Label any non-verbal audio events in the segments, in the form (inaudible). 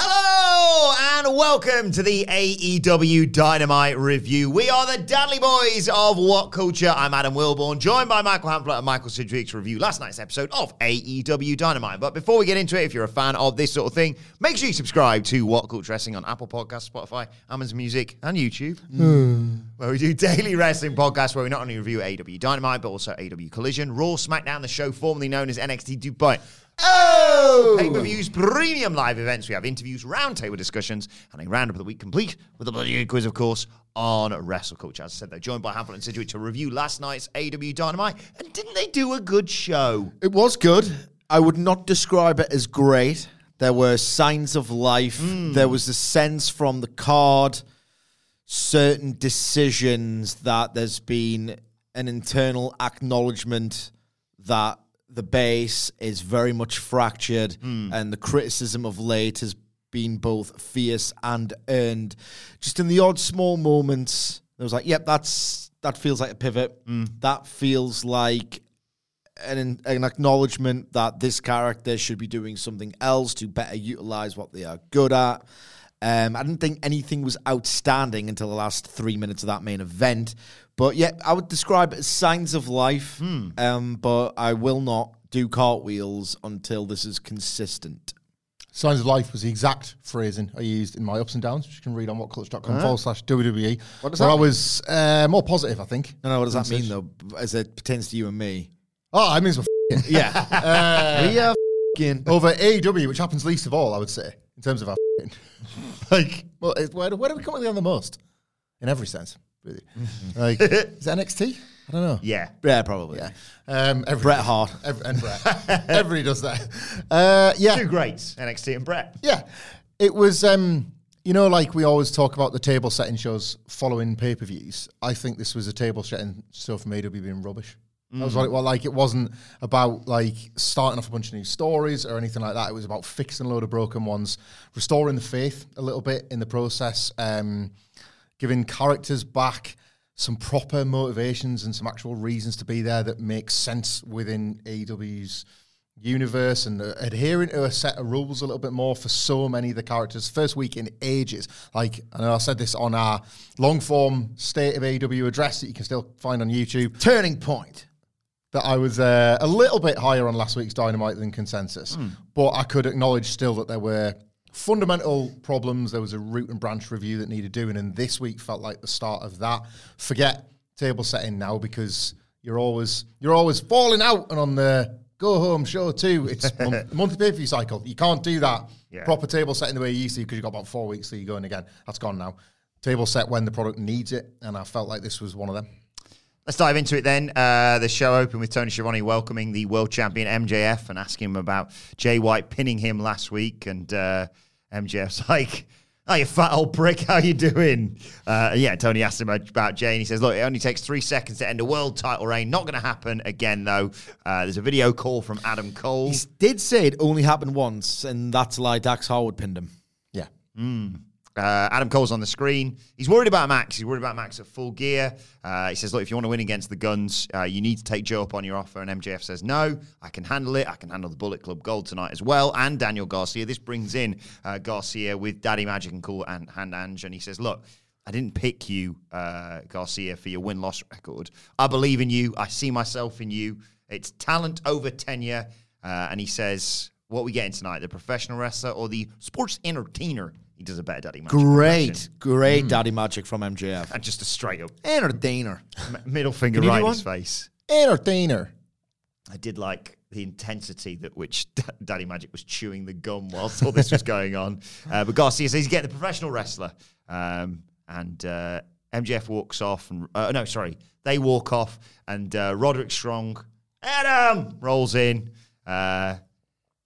Hello and welcome to the AEW Dynamite review. We are the Dadley Boyz of What Culture. I'm Adam Wilbourn, joined by Michael Hamflett and Michael Sidgwick to review last night's episode of AEW Dynamite. But before we get into it, if you're a fan of this sort of thing, make sure you subscribe to What Culture Wrestling on Apple Podcasts, Spotify, Amazon Music, and YouTube, hmm. where we do (laughs) daily wrestling podcasts where we not only review AEW Dynamite but also AEW Collision, Raw, SmackDown, the show formerly known as NXT Dubai. Oh! Pay per views, premium live events. We have interviews, roundtable discussions, and a roundup of the week complete with a bloody quiz, of course, on Wrestle Culture. As I said, they're joined by Hamflett and Sidgwick to review last night's AEW Dynamite. And didn't they do a good show? It was good. I would not describe it as great. There were signs of life. Hmm. There was a sense from the card, certain decisions that there's been an internal acknowledgement that the base is very much fractured and the criticism of late has been both fierce and earned. Just in the odd small moments, it was like, yep, that's that feels like a pivot. That feels like an, an acknowledgement that this character should be doing something else to better utilize what they are good at. Um, I didn't think anything was outstanding until the last three minutes of that main event. But yeah, I would describe it as signs of life. Um, but I will not do cartwheels until this is consistent. Signs of Life was the exact phrasing I used in my ups and downs, which you can read on whatculture.com forward slash WWE. What does where that I mean? was uh, more positive, I think. No, no, what does that mean though, as it pertains to you and me? Oh, I mean, it's Yeah. (laughs) we are f***ing. over AEW, which happens least of all, I would say, in terms of our f***ing. (laughs) like, well, where, do- where do we come with the most? In every sense, really. like, (laughs) is it NXT? I don't know. Yeah. Yeah, probably. Yeah. Um, every, Bret Hart. Every, and Bret. (laughs) Everybody does that. Uh, yeah. Two greats, NXT and Brett. Yeah, it was. Um, you know, like we always talk about the table setting shows following pay per views. I think this was a table setting show from AEW being rubbish. That was what it was like. It wasn't about like starting off a bunch of new stories or anything like that. It was about fixing a load of broken ones, restoring the faith a little bit in the process, um, giving characters back some proper motivations and some actual reasons to be there that make sense within AEW's universe and uh, adhering to a set of rules a little bit more for so many of the characters. First week in ages. Like, I know I said this on our long form State of AEW address that you can still find on YouTube, Turning point. that I was uh, a little bit higher on last week's Dynamite than consensus. But I could acknowledge still that there were fundamental problems. There was a root and branch review that needed doing, and this week felt like the start of that. Forget table setting now because you're always you're always falling out and on the go home show too. It's (laughs) month, monthly pay per view cycle. You can't do that Yeah. proper table setting the way you used to because you've got about four weeks So you're going again. That's gone now. Table set when the product needs it, and I felt like this was one of them. Let's dive into it then. Uh, the show opened with Tony Schiavone welcoming the world champion MJF and asking him about Jay White pinning him last week. And uh, MJF's (laughs) like, "Oh, you fat old prick, how you doing?" Uh, yeah, Tony asked him about Jane. he says, "Look, it only takes three seconds to end a world title reign. Not going to happen again, though." Uh, there's a video call from Adam Cole. He did say it only happened once, and that's a lie. Dax Harwood pinned him. Yeah. Uh, Adam Cole's on the screen. He's worried about Max. He's worried about Max at full gear. Uh, he says, Look, if you want to win against the Gunns, uh, you need to take Joe up on your offer. And MJF says, No, I can handle it. I can handle the Bullet Club Gold tonight as well. And Daniel Garcia. This brings in uh, Garcia with Daddy Magic and Cool and Hand Ange. And he says, Look, I didn't pick you, uh, Garcia, for your win loss record. I believe in you. I see myself in you. It's talent over tenure. Uh, and he says, What are we getting tonight? The professional wrestler or the sports entertainer? He does a better Daddy Magic. Great, great Hmm. daddy magic from MJF. And just a straight up Entertainer. m- middle finger Can you do right in one? his face. Entertainer. I did like the intensity that which (laughs) D- Daddy Magic was chewing the gum whilst all this was going on. (laughs) Uh, but Garcia says he's getting the professional wrestler. Um, and uh, MJF walks off. and uh, No, sorry. They walk off. And uh, Roderick Strong, Adam, rolls in. Uh,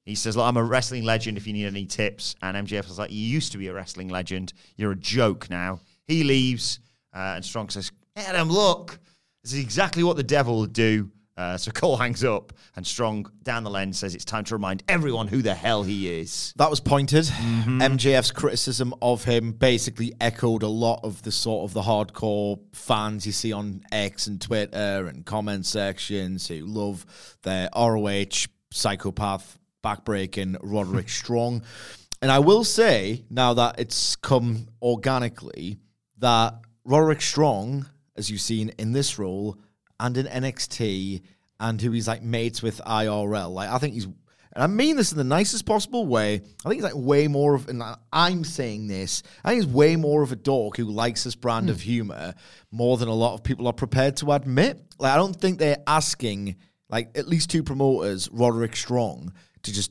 he says, Look, I'm a wrestling legend if you need any tips. And MJF was like, You used to be a wrestling legend. You're a joke now. He leaves. Uh, and Strong says, Adam, look, this is exactly what the devil would do. Uh, so (laughs) Cole hangs up, and Strong down the lens says it's time to remind everyone who the hell he is. That was pointed. MJF's criticism of him basically echoed a lot of the sort of the hardcore fans you see on X and Twitter and comment sections who love their ROH psychopath backbreaking Roderick (laughs) Strong. And I will say, now that it's come organically, that Roderick Strong, as you've seen in this role and in NXT, and who he's like mates with IRL, like I think he's and I mean this in the nicest possible way. I think he's like way more of, and I'm saying this, I think he's way more of a dork who likes this brand of hmm. humor more than a lot of people are prepared to admit. Like, I don't think they're asking, like, at least two promoters, Roderick Strong, to just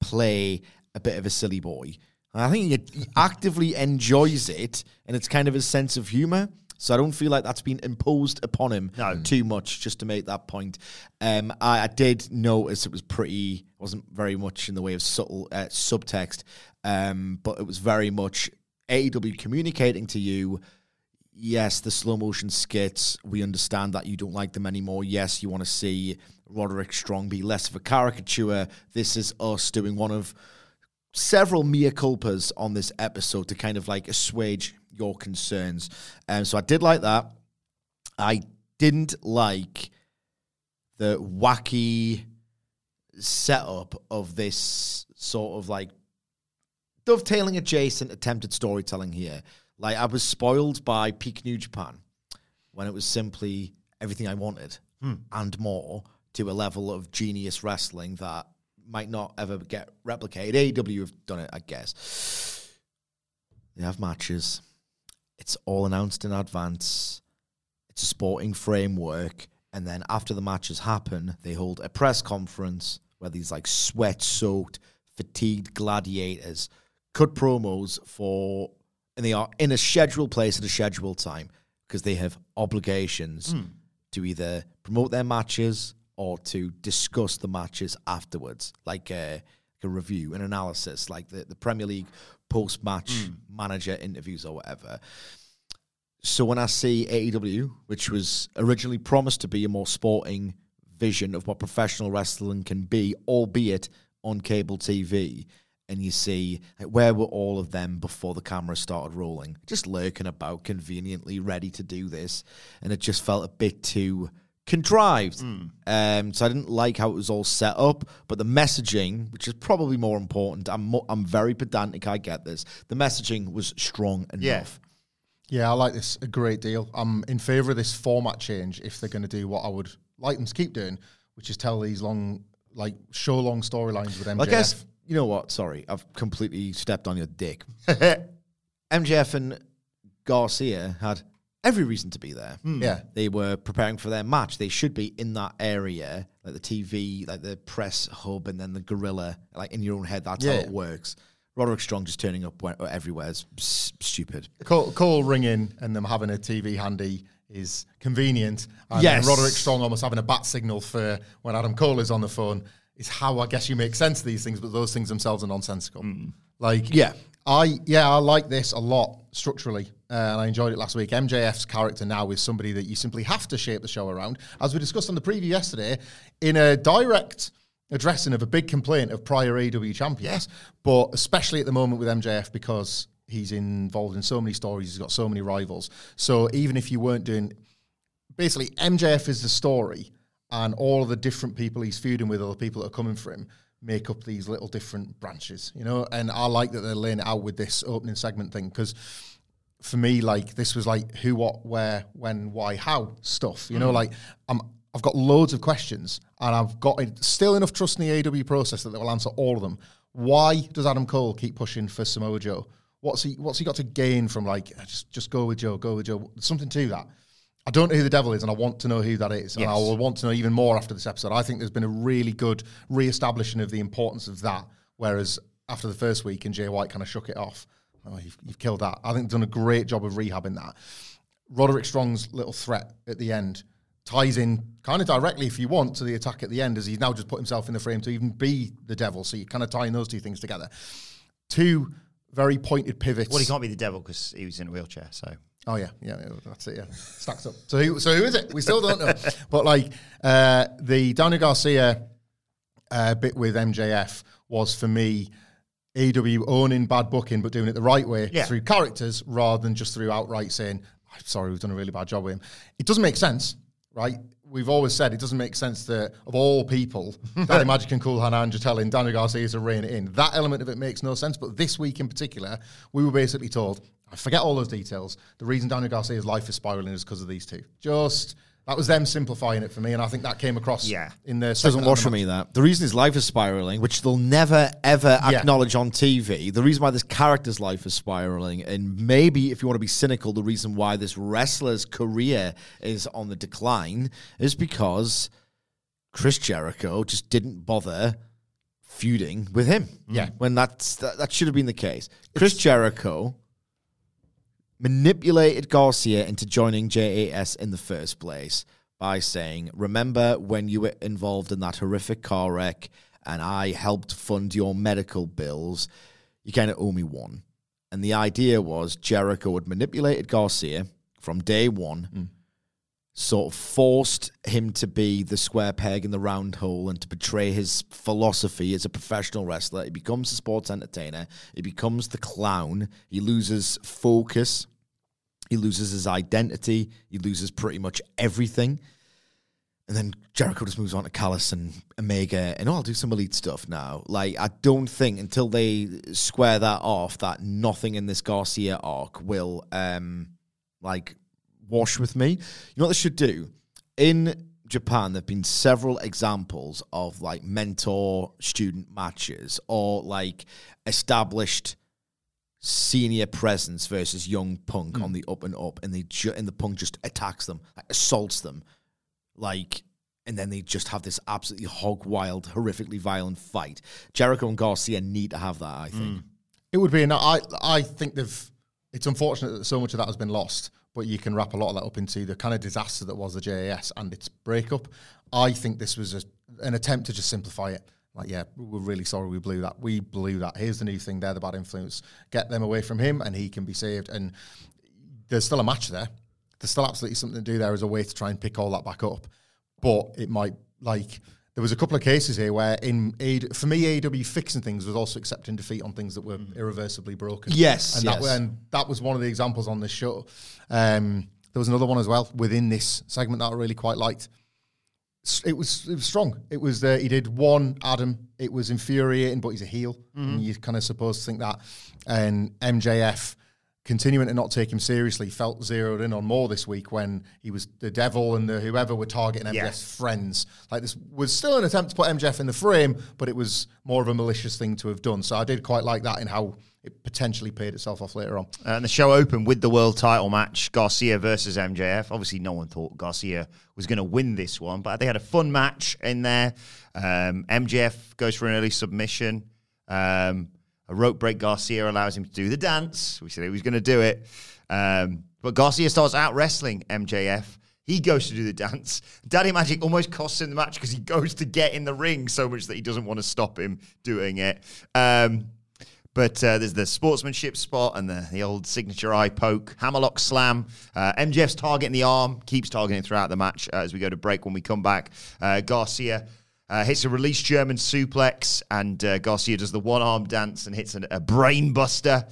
play a bit of a silly boy. And I think he, he actively enjoys it, and it's kind of his sense of humor. So I don't feel like that's been imposed upon him No. too much. Just to make that point, um, I, I did notice it was pretty wasn't very much in the way of subtle uh, subtext, um, but it was very much AEW communicating to you. Yes, the slow motion skits. We understand that you don't like them anymore. Yes, you want to see Roderick Strong be less of a caricature. This is us doing one of several mea culpas on this episode to kind of like assuage your concerns. Um, so I did like that. I didn't like the wacky setup of this sort of like dovetailing adjacent attempted storytelling here. Like I was spoiled by Peak New Japan when it was simply everything I wanted and more to a level of genius wrestling that might not ever get replicated. AEW have done it, I guess. They have matches. It's all announced in advance. It's a sporting framework. And then after the matches happen, they hold a press conference where these like sweat soaked, fatigued gladiators cut promos for, and they are in a scheduled place at a scheduled time because they have obligations hmm. to either promote their matches or to discuss the matches afterwards, like a, like a review, an analysis, like the, the Premier League post match hmm. manager interviews or whatever. So when I see AEW, which was originally promised to be a more sporting vision of what professional wrestling can be, albeit on cable TV, and you see like, where were all of them before the camera started rolling, just lurking about, conveniently ready to do this, and it just felt a bit too contrived. Um, so I didn't like how it was all set up, but the messaging, which is probably more important, I'm mo- I'm very pedantic. I get this. The messaging was strong Yeah. enough. Yeah, I like this a great deal. I'm in favour of this format change if they're going to do what I would like them to keep doing, which is tell these long, like show long storylines with MJF. I guess you know what? Sorry, I've completely stepped on your dick. (laughs) MJF and Garcia had every reason to be there. Hmm. Yeah. They were preparing for their match. They should be in that area, like the TV, like the press hub, and then the gorilla, like in your own head. That's how it works. Roderick Strong just turning up where, everywhere is stupid. Call, call ringing and them having a TV handy is convenient. And Yes. Roderick Strong almost having a bat signal for when Adam Cole is on the phone is how I guess you make sense of these things, but those things themselves are nonsensical. Hmm. Like, Yeah. I yeah, I like this a lot structurally, uh, and I enjoyed it last week. MJF's character now is somebody that you simply have to shape the show around, as we discussed on the preview yesterday, in a direct addressing of a big complaint of prior AEW champions, but especially at the moment with MJF because he's involved in so many stories, he's got so many rivals. So even if you weren't doing basically MJF is the story, and all of the different people he's feuding with, or the people that are coming for him, make up these little different branches, you know. And I like that they're laying it out with this opening segment thing because for me, like this was like who, what, where, when, why, how stuff. You know, like I'm. I've got loads of questions, and I've got it- still enough trust in the AEW process that they will answer all of them. Why does Adam Cole keep pushing for Samoa Joe? What's he What's he got to gain from like "Uh, just just go with Joe, go with Joe? There's something to that. I don't know who the devil is, and I want to know who that is, and I will want to know even more after this episode. I think there's been a really good re-establishing of the importance of that. Whereas after the first week, and Jay White kind of shook it off. Oh, you've, you've killed that. I think done a great job of rehabbing that. Roderick Strong's little threat at the end ties in kind of directly, if you want, to the attack at the end, as he's now just put himself in the frame to even be the devil. So you're kind of tying those two things together. Two very pointed pivots. Well, he can't be the devil because he was in a wheelchair. So Oh yeah, yeah, yeah, that's it. Yeah, stacks up. So who, so who is it? We still don't know. (laughs) but like uh, the Daniel Garcia uh, bit with MJF was for me. AEW owning bad booking, but doing it the right way Yeah. through characters rather than just through outright saying, "I'm sorry, we've done a really bad job with him." It doesn't make sense, right? We've always said it doesn't make sense that of all people, (laughs) Daddy Magic and Cool Hand Andrew telling Daniel Garcia to rein it in. That element of it makes no sense. But this week in particular, we were basically told, I forget all those details. The reason Daniel Garcia's life is spiraling is because of these two. Just that was them simplifying it for me, and I think that came across Yeah. in the doesn't wash for me that. The reason his life is spiraling, which they'll never ever Yeah. acknowledge on TV, the reason why this character's life is spiraling, and maybe if you want to be cynical, the reason why this wrestler's career is on the decline is because Chris Jericho just didn't bother feuding with him. Yeah. When that's that, that should have been the case. Chris Jericho manipulated Garcia into joining JAS in the first place by saying, Remember when you were involved in that horrific car wreck and I helped fund your medical bills? You kind of owe me one. And the idea was Jericho had manipulated Garcia from day one, mm. Sort of forced him to be the square peg in the round hole and to betray his philosophy as a professional wrestler. He becomes a sports entertainer. He becomes the clown. He loses focus. He loses his identity. He loses pretty much everything. And then Jericho just moves on to Callis and Omega, and oh, I'll do some elite stuff now. Like, I don't think until they square that off, that nothing in this Garcia arc will, um, like, wash with me. You know what they should do? In Japan, there have been several examples of like mentor student matches or like established senior presence versus young punk on hmm. the up and up, and they ju- and the punk just attacks them, like, assaults them, like, and then they just have this absolutely hog wild, horrifically violent fight. Jericho and Garcia need to have that, I think. Hmm. It would be, and I I think they've. It's unfortunate that so much of that has been lost, but you can wrap a lot of that up into the kind of disaster that was the JAS and its breakup. I think this was a, an attempt to just simplify it. Like, yeah, we're really sorry we blew that. We blew that. Here's the new thing. They're the bad influence. Get them away from him, and he can be saved. And there's still a match there. There's still absolutely something to do there as a way to try and pick all that back up. But it might like there was a couple of cases here where in A for me AEW fixing things was also accepting defeat on things that were irreversibly broken. Yes, and yes. that and that was one of the examples on this show. Um, there was another one as well within this segment that I really quite liked. It was it was strong. It was uh, he did one Adam. It was infuriating, but he's a heel, and you kind of supposed to think that. And MJF continuing to not take him seriously felt zeroed in on more this week when he was the devil and the whoever were targeting MJF's Yes. friends. Like this was still an attempt to put MJF in the frame, but it was more of a malicious thing to have done. So I did quite like that in how it potentially paid itself off later on. Uh, and the show opened with the world title match, Garcia versus MJF. Obviously, no one thought Garcia was going to win this one, but they had a fun match in there. Um, MJF goes for an early submission. Um, a rope break Garcia allows him to do the dance. We said he was going to do it. Um, but Garcia starts out wrestling MJF. He goes to do the dance. Daddy Magic almost costs him the match because he goes to get in the ring so much that he doesn't want to stop him doing it. Um, but uh, there's the sportsmanship spot and the, the old signature eye poke, hammerlock slam. Uh, MJF's targeting the arm, keeps targeting throughout the match uh, as we go to break. When we come back, uh, Garcia uh, hits a release German suplex, and uh, Garcia does the one arm dance and hits an, a brain buster.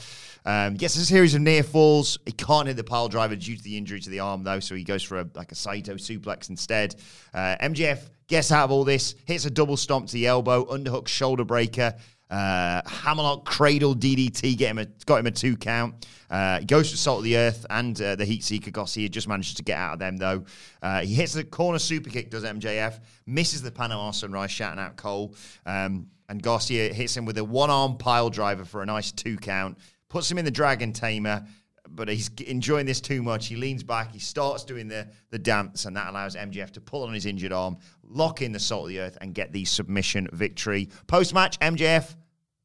Um, gets a series of near falls. He can't hit the pile driver due to the injury to the arm, though, so he goes for a, like a Saito suplex instead. Uh, MJF gets out of all this, hits a double stomp to the elbow, underhook shoulder breaker. Uh, Hammerlock cradle DDT get him a, got him a two count. Uh, he Salt of the Earth and uh, the Heat Seeker. Garcia just manages to get out of them though. Uh, he hits the corner super kick, does MJF, misses the Panama Sunrise, shouting out Cole. Um, and Garcia hits him with a one arm pile driver for a nice two count. puts him in the Dragon Tamer, but he's enjoying this too much. He leans back, he starts doing the, the dance, and that allows MJF to pull on his injured arm, lock in the salt of the earth, and get the submission victory. Post match, MJF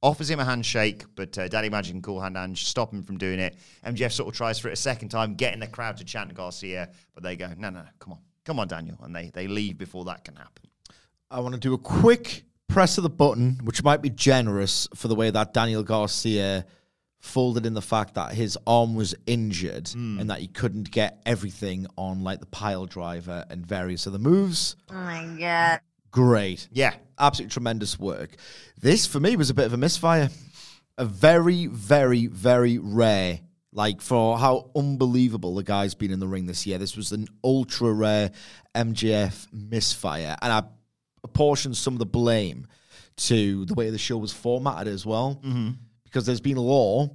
offers him a handshake, but uh, Daddy Magic and Cool Hand Ange stop him from doing it. MJF sort of tries for it a second time, getting the crowd to chant Garcia, but they go, no, no, no, come on. Come on, Daniel. And they, they leave before that can happen. I want to do a quick press of the button, which might be generous for the way that Daniel Garcia folded in the fact that his arm was injured and that he couldn't get everything on like the pile driver and various other moves. Oh my god. Great. Yeah. Absolutely tremendous work. This for me was a bit of a misfire. A very, very, very rare. Like for how unbelievable the guy's been in the ring this year. This was an ultra rare MJF misfire. And I apportion some of the blame to the way the show was formatted as well. Mm-hmm. Because there's been a law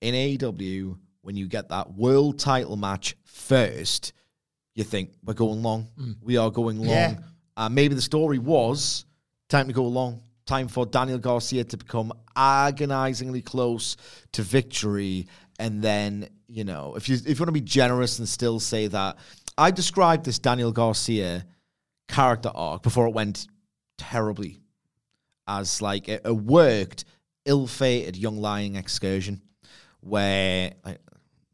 in AEW when you get that world title match first, you think we're going long. Mm. We are going long. Yeah. And maybe the story was time to go along, Time for Daniel Garcia to become agonizingly close to victory. And then, you know, if you if you want to be generous and still say that, I described this Daniel Garcia character arc before it went terribly as like a, a worked, ill-fated young lion excursion where like,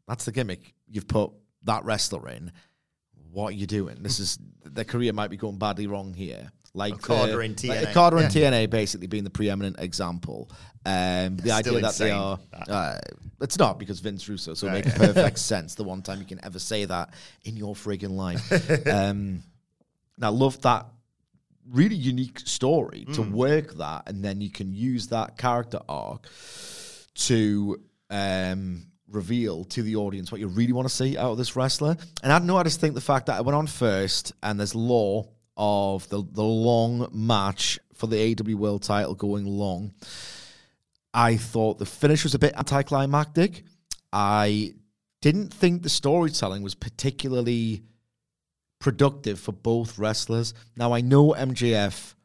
that's the gimmick. You've put that wrestler in. What are you doing? This is their career might be going badly wrong here. Like Okada the- in like TNA. Okada and TNA basically being the preeminent example. Um, the Still idea that they are, uh, it's not because Vince Russo, so it makes (laughs) perfect sense. The one time you can ever say that in your friggin' life. (laughs) um, and I love that really unique story to Mm. work that, and then you can use that character arc to um, reveal to the audience what you really want to see out of this wrestler. And I don't know, I just think the fact that I went on first, and there's law of the the long match for the AEW World Title going long. I thought the finish was a bit anticlimactic. I didn't think the storytelling was particularly productive for both wrestlers. Now I know MJF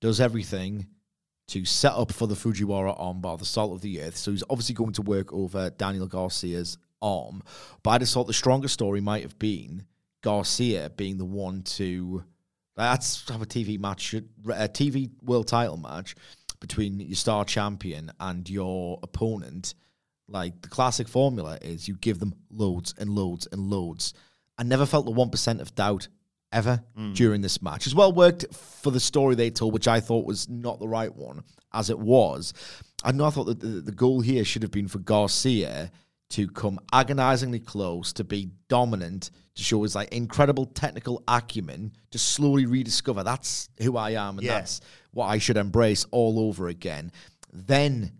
does everything to set up for the Fujiwara armbar, the salt of the earth. So he's obviously going to work over Daniel Garcia's arm. But I just thought the stronger story might have been Garcia being the one to let's have a TV match, uh, a TV world title match between your star champion and your opponent. Like the classic formula is you give them loads and loads and loads. I never felt the 1% of doubt ever mm. during this match. As well worked for the story they told, which I thought was not the right one, as it was. I know I thought that the, the goal here should have been for Garcia to come agonizingly close, to be dominant, to show his like incredible technical acumen, to slowly rediscover that's who I am and Yeah. that's what I should embrace all over again. Then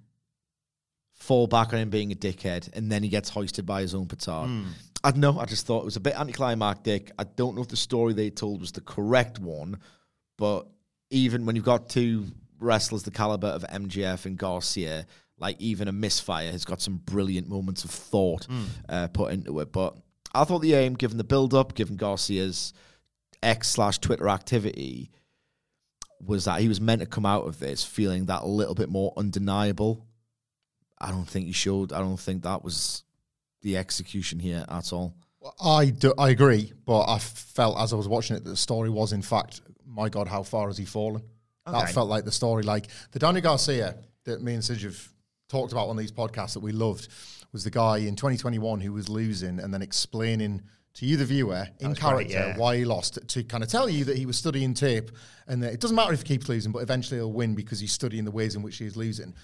fall back on him being a dickhead, and then he gets hoisted by his own petard. Hmm. I don't know. I just thought it was a bit anticlimactic. I don't know if the story they told was the correct one, but even when you've got two wrestlers the caliber of MJF and Garcia, like even a misfire has got some brilliant moments of thought uh, put into it. But I thought the aim, given the build up, given Garcia's X slash Twitter activity, was that he was meant to come out of this feeling that a little bit more undeniable. I don't think he showed. I don't think that was the execution here at all. I do, I agree, but I felt as I was watching it that the story was in fact, my God, how far has he fallen? Okay. That felt like the story. Like the Daniel Garcia that me and Sid have talked about on these podcasts that we loved was the guy in 2021 who was losing and then explaining to you, the viewer, in character, yeah. why he lost to kind of tell you that he was studying tape and that it doesn't matter if he keeps losing, but eventually he'll win because he's studying the ways in which he's losing.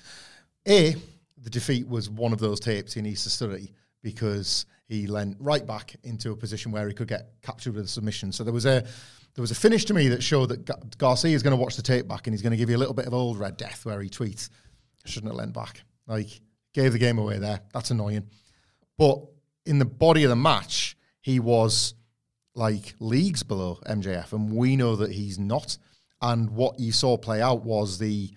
A, the defeat was one of those tapes he needs to study because he leant right back into a position where he could get captured with a submission. So there was a there was a finish to me that showed that Gar- Garcia is going to watch the tape back and he's going to give you a little bit of old red death where he tweets, "Shouldn't have leant back." Like gave the game away there. That's annoying. But in the body of the match, he was like leagues below MJF, and we know that he's not. And what you saw play out was the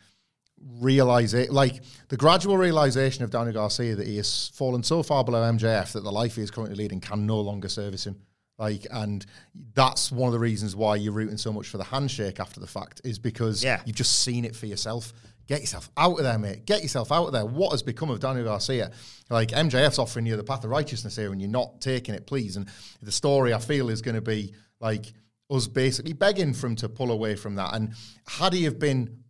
realization, like the gradual realization of Daniel Garcia that he has fallen so far below MJF that the life he is currently leading can no longer service him. Like, and that's one of the reasons why you're rooting so much for the handshake after the fact is because Yeah. you've just seen it for yourself. Get yourself out of there, mate. Get yourself out of there. What has become of Daniel Garcia? Like MJF's offering you the path of righteousness here, and you're not taking it, please. And the story I feel is going to be like us basically begging for him to pull away from that. And had he have been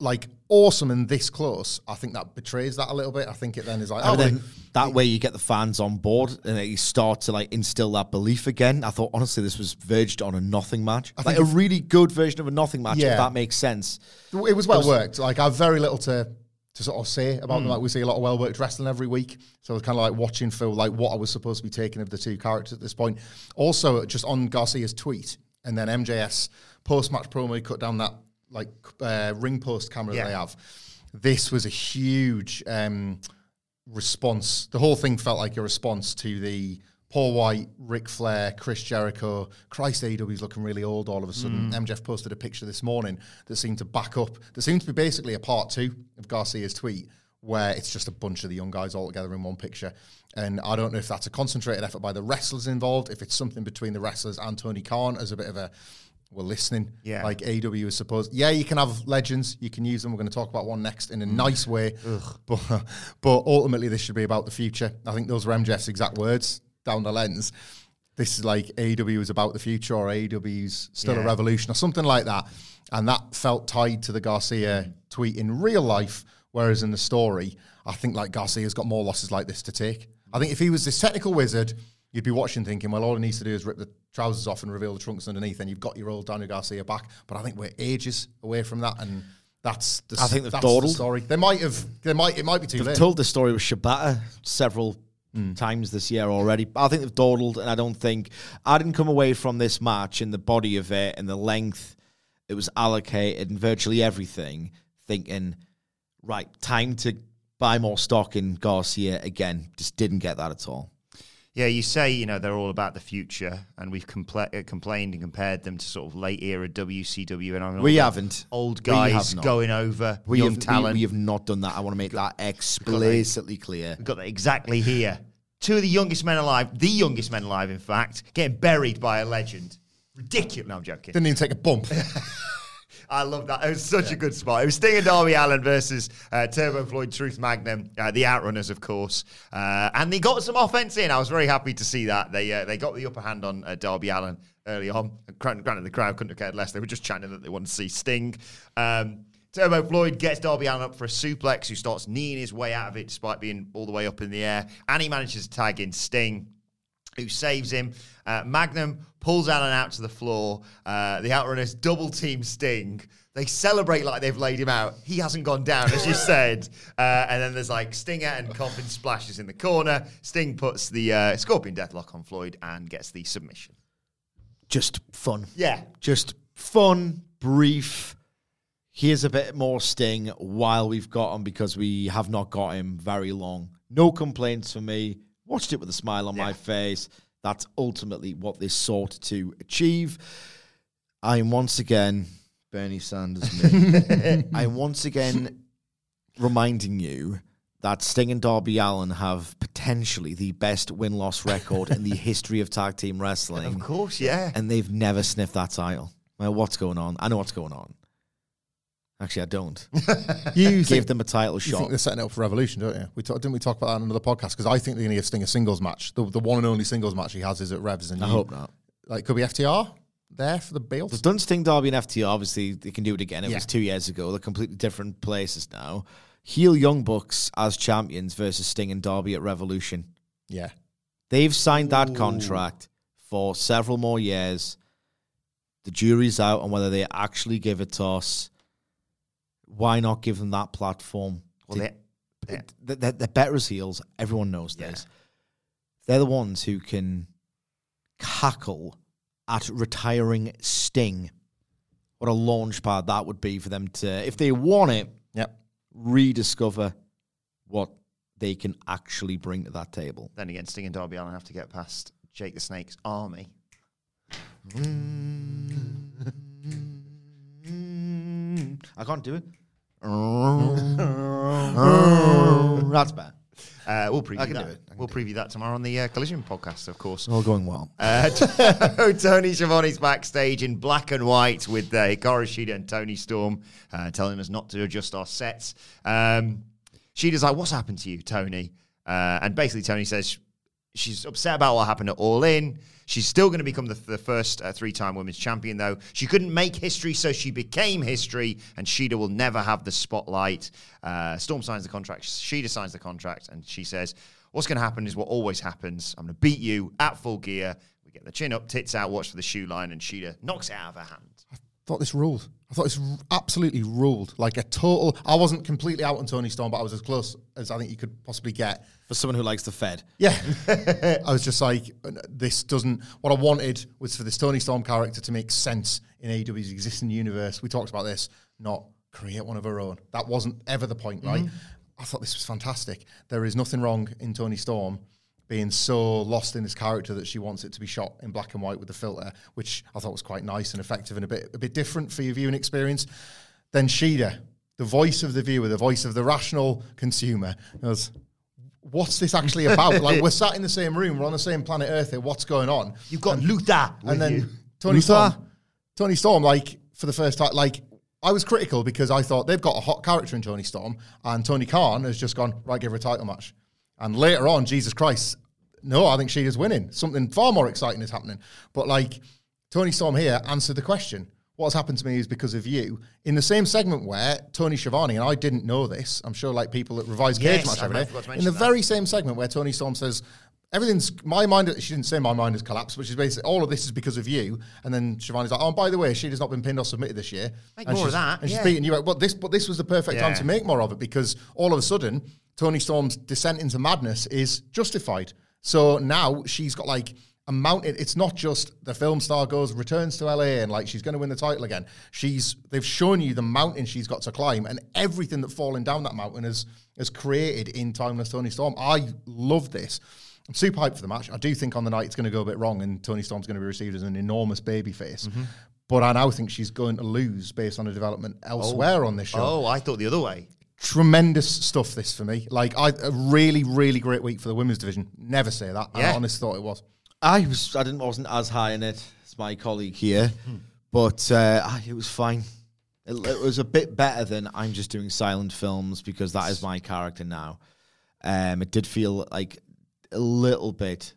like awesome and this close, I think that betrays that a little bit. I think it then is like, And oh, then that way you get the fans on board and you start to like instill that belief again. I thought honestly this was verged on a nothing match. I like a really good version of a nothing match, Yeah. if that makes sense. It was well it worked. Like I have very little to to sort of say about them. Hmm. Like we see a lot of well worked wrestling every week, so I was kind of like watching for like what I was supposed to be taking of the two characters at this point. Also, just on Garcia's tweet and then MJF post match promo, he cut down that like uh, ring post camera Yeah. that they have. This was a huge um, response. The whole thing felt like a response to the Paul Wight, Ric Flair, Chris Jericho. Christ, AEW's looking really old all of a sudden. MJF posted a picture this morning that seemed to back up. There seemed to be basically a part two of Garcia's tweet where it's just a bunch of the young guys all together in one picture. And I don't know if that's a concentrated effort by the wrestlers involved, if it's something between the wrestlers and Tony Khan as a bit of a we're listening. Yeah. Like AEW is supposed. Yeah, you can have legends. You can use them. We're going to talk about one next in a mm. nice way. But (laughs) but ultimately, this should be about the future. I think those were MJF's exact words down the lens. This is like AEW is about the future, or AEW's still a revolution, or something like that. And that felt tied to the Garcia mm. tweet in real life, whereas in the story, I think like Garcia's got more losses like this to take. I think if he was this technical wizard, you'd be watching thinking, well, all he needs to do is rip the trousers off and reveal the trunks underneath, and you've got your old Daniel Garcia back. But I think we're ages away from that, and that's the I think they've that's the dawdled. story. They might have. They might. It might be too late. They've late. told the story with Shibata several mm. times this year already. I think they've dawdled, and I don't think I didn't come away from this match in the body of it and the length it was allocated and virtually everything, thinking, right, time to buy more stock in Garcia again. Just didn't get that at all. Yeah, you say you know they're all about the future, and we've compla- uh, complained and compared them to sort of late era WCW, and I'm We haven't. old guys have going over We young have, we- talent. we have not done that. I want to make that explicitly clear. We've got that exactly here. Two of the youngest men alive, the youngest men alive, in fact, getting buried by a legend. Ridiculous. No, I'm joking. Didn't even take a bump. (laughs) I love that. It was such a good spot. It was Sting and Darby Allin versus uh, Turbo Floyd Truth Magnum, uh, the Outrunners, of course. Uh, and they got some offense in. I was very happy to see that. They uh, they got the upper hand on uh, Darby Allin early on. Granted, granted, the crowd couldn't have cared less. They were just chanting that they wanted to see Sting. Um, Turbo Floyd gets Darby Allin up for a suplex, who starts kneeing his way out of it despite being all the way up in the air. And he manages to tag in Sting who saves him. Uh, Magnum pulls Allin out to the floor. Uh, the Outrunners double team Sting. They celebrate like they've laid him out. He hasn't gone down, as you (laughs) said. Uh, and then there's like Stinger and Coffin splashes in the corner. Sting puts the uh, Scorpion Deathlock on Floyd and gets the submission. Just fun. Yeah. just fun, brief. Here's a bit more sting while we've got him because we have not got him very long. No complaints from me. Watched it with a smile on my face. That's ultimately what this sought to achieve. I am once again Bernie Sanders. Me. (laughs) I am once again reminding you that Sting and Darby Allin have potentially the best win loss record in the (laughs) history of tag team wrestling Of course, yeah. and they've never sniffed that title. Well, what's going on? I know what's going on. Actually, I don't. (laughs) You Give them a title you shot. think they're setting up for Revolution, don't you? We talk, didn't we talk about that on another podcast? Because I think they're going to give Sting a singles match. The, the one and only singles match he has is at Revs, and I you- hope not. Like, could be FTR there for the belt. They've done Sting, Darby, and FTR. Obviously, they can do it again. It Yeah. was two years ago. They're completely different places now. Heel Young Bucks as champions versus Sting and Darby at Revolution. Yeah, They've signed that contract for several more years. The jury's out on whether they actually give it to us. Why not give them that platform? Well, to- they- yeah. they're, they're, they're better as heels. Everyone knows Yeah. this. They're the ones who can cackle at retiring Sting. What a launch pad that would be for them to, if they want it, yep. rediscover what they can actually bring to that table. Then again, Sting and Darby Allin have to get past Jake the Snake's army. Mm. (laughs) I can't do it. That's bad. Uh, we'll preview I can that. do it. I can We'll do preview that tomorrow on the uh, Collision podcast, of course. All going well. Uh, (laughs) Tony Schiavone's backstage in black and white with uh, Hikaru Shida and Toni Storm uh, telling us not to adjust our sets. Um, Shida's like, "What's happened to you, Toni?" Uh, and basically, Toni says she's upset about what happened at All In. She's still going to become the, the first uh, three-time women's champion, though. She couldn't make history, so she became history, and Shida will never have the spotlight. Uh, Storm signs the contract. Shida signs the contract, and she says, "What's going to happen is what always happens. I'm going to beat you at full gear. We get the chin up, tits out, watch for the shoe line, and Shida knocks it out of her hand." I thought this ruled. I thought this absolutely ruled. Like a total. I wasn't completely out on Toni Storm, but I was as close as I think you could possibly get. For someone who likes the Fed. Yeah, (laughs) I was just like, this doesn't. What I wanted was for this Toni Storm character to make sense in AEW's existing universe. We talked about this, not create one of her own. That wasn't ever the point, right? Mm-hmm. I thought this was fantastic. There is nothing wrong in Toni Storm being so lost in this character that she wants it to be shot in black and white with the filter, which I thought was quite nice and effective and a bit a bit different for your viewing experience. Then Shida, the voice of the viewer, the voice of the rational consumer, goes, What's this actually about? like we're (laughs) sat in the same room, we're on the same planet Earth here. What's going on? You've got Luther, and then you. Tony Luther? Storm, Toni Storm, like for the first time, like I was critical because I thought they've got a hot character in Toni Storm, and Tony Khan has just gone right, give her a title match, and later on, Jesus Christ, no, I think she is winning. Something far more exciting is happening. But like Toni Storm here answered the question. What's happened to me is because of you. In the same segment where Tony Schiavone, and I didn't know this, I'm sure like people that revise Yes, Cage Match every day. In the that. very same segment where Toni Storm says, Everything's my mind. She didn't say my mind has collapsed, which is basically all of this is because of you. And then Schiavone's like, "Oh, and by the way, she has not been pinned or submitted this year. Make and more of that, And she's beating you out. But this, but this was the perfect time to make more of it because all of a sudden, Toni Storm's descent into madness is justified. So now she's got like a mountain. It's not just the film star goes returns to LA and like she's going to win the title again. She's they've shown you the mountain she's got to climb and everything that falling down that mountain is is created in timeless Toni Storm. I love this. I'm super hyped for the match. I do think on the night it's going to go a bit wrong and Toni Storm's going to be received as an enormous baby face. Mm-hmm. But I now think she's going to lose based on a development elsewhere on this show Oh, I thought the other way. tremendous stuff this for me. Like I a really, really great week for the women's division. Never say that. Yeah. I honestly thought it was. I was I didn't wasn't as high in it as my colleague here, but uh, I- it was fine. It, it was a bit better than I'm just doing silent films because that is my character now. Um, it did feel like a little bit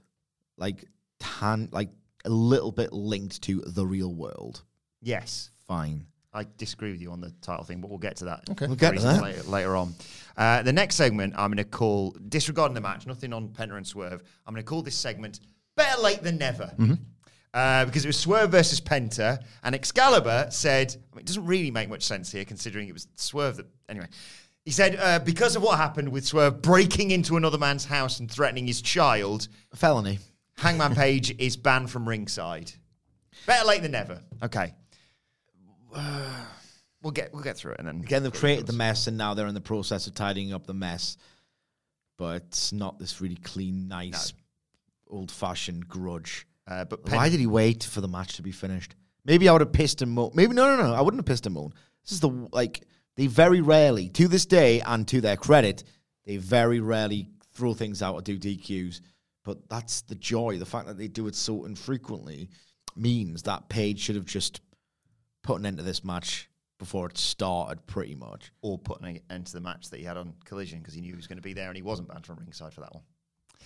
like tan, like a little bit linked to the real world. Yes. Fine. I disagree with you on the title thing, but we'll get to that. Okay. We'll get to that. later, later on. Uh, the next segment, I'm going to call disregarding the match, nothing on Penta and Swerve. I'm going to call this segment "Better Late Than Never." Uh, because it was Swerve versus Penta, and Excalibur said, I mean, it doesn't really make much sense here considering it was Swerve that. Anyway, he said, uh, because of what happened with Swerve breaking into another man's house and threatening his child, Felony. Hangman (laughs) Page is banned from ringside. Better late than never. Okay. we'll get we'll get through it and then Again, they've created the mess, and now they're in the process of tidying up the mess. But it's not this really clean, nice, old-fashioned grudge. Uh, but Why did he wait for the match to be finished? Maybe I would have pissed him more. Maybe no, no, no. I wouldn't have pissed him more. This is the like they very rarely, to this day, and to their credit, they very rarely throw things out or do DQs. But that's the joy. The fact that they do it so infrequently means that Page should have just put an end to this match before it started, pretty much. or put an end to the match that he had on Collision because he knew he was going to be there and he wasn't banned from ringside for that one.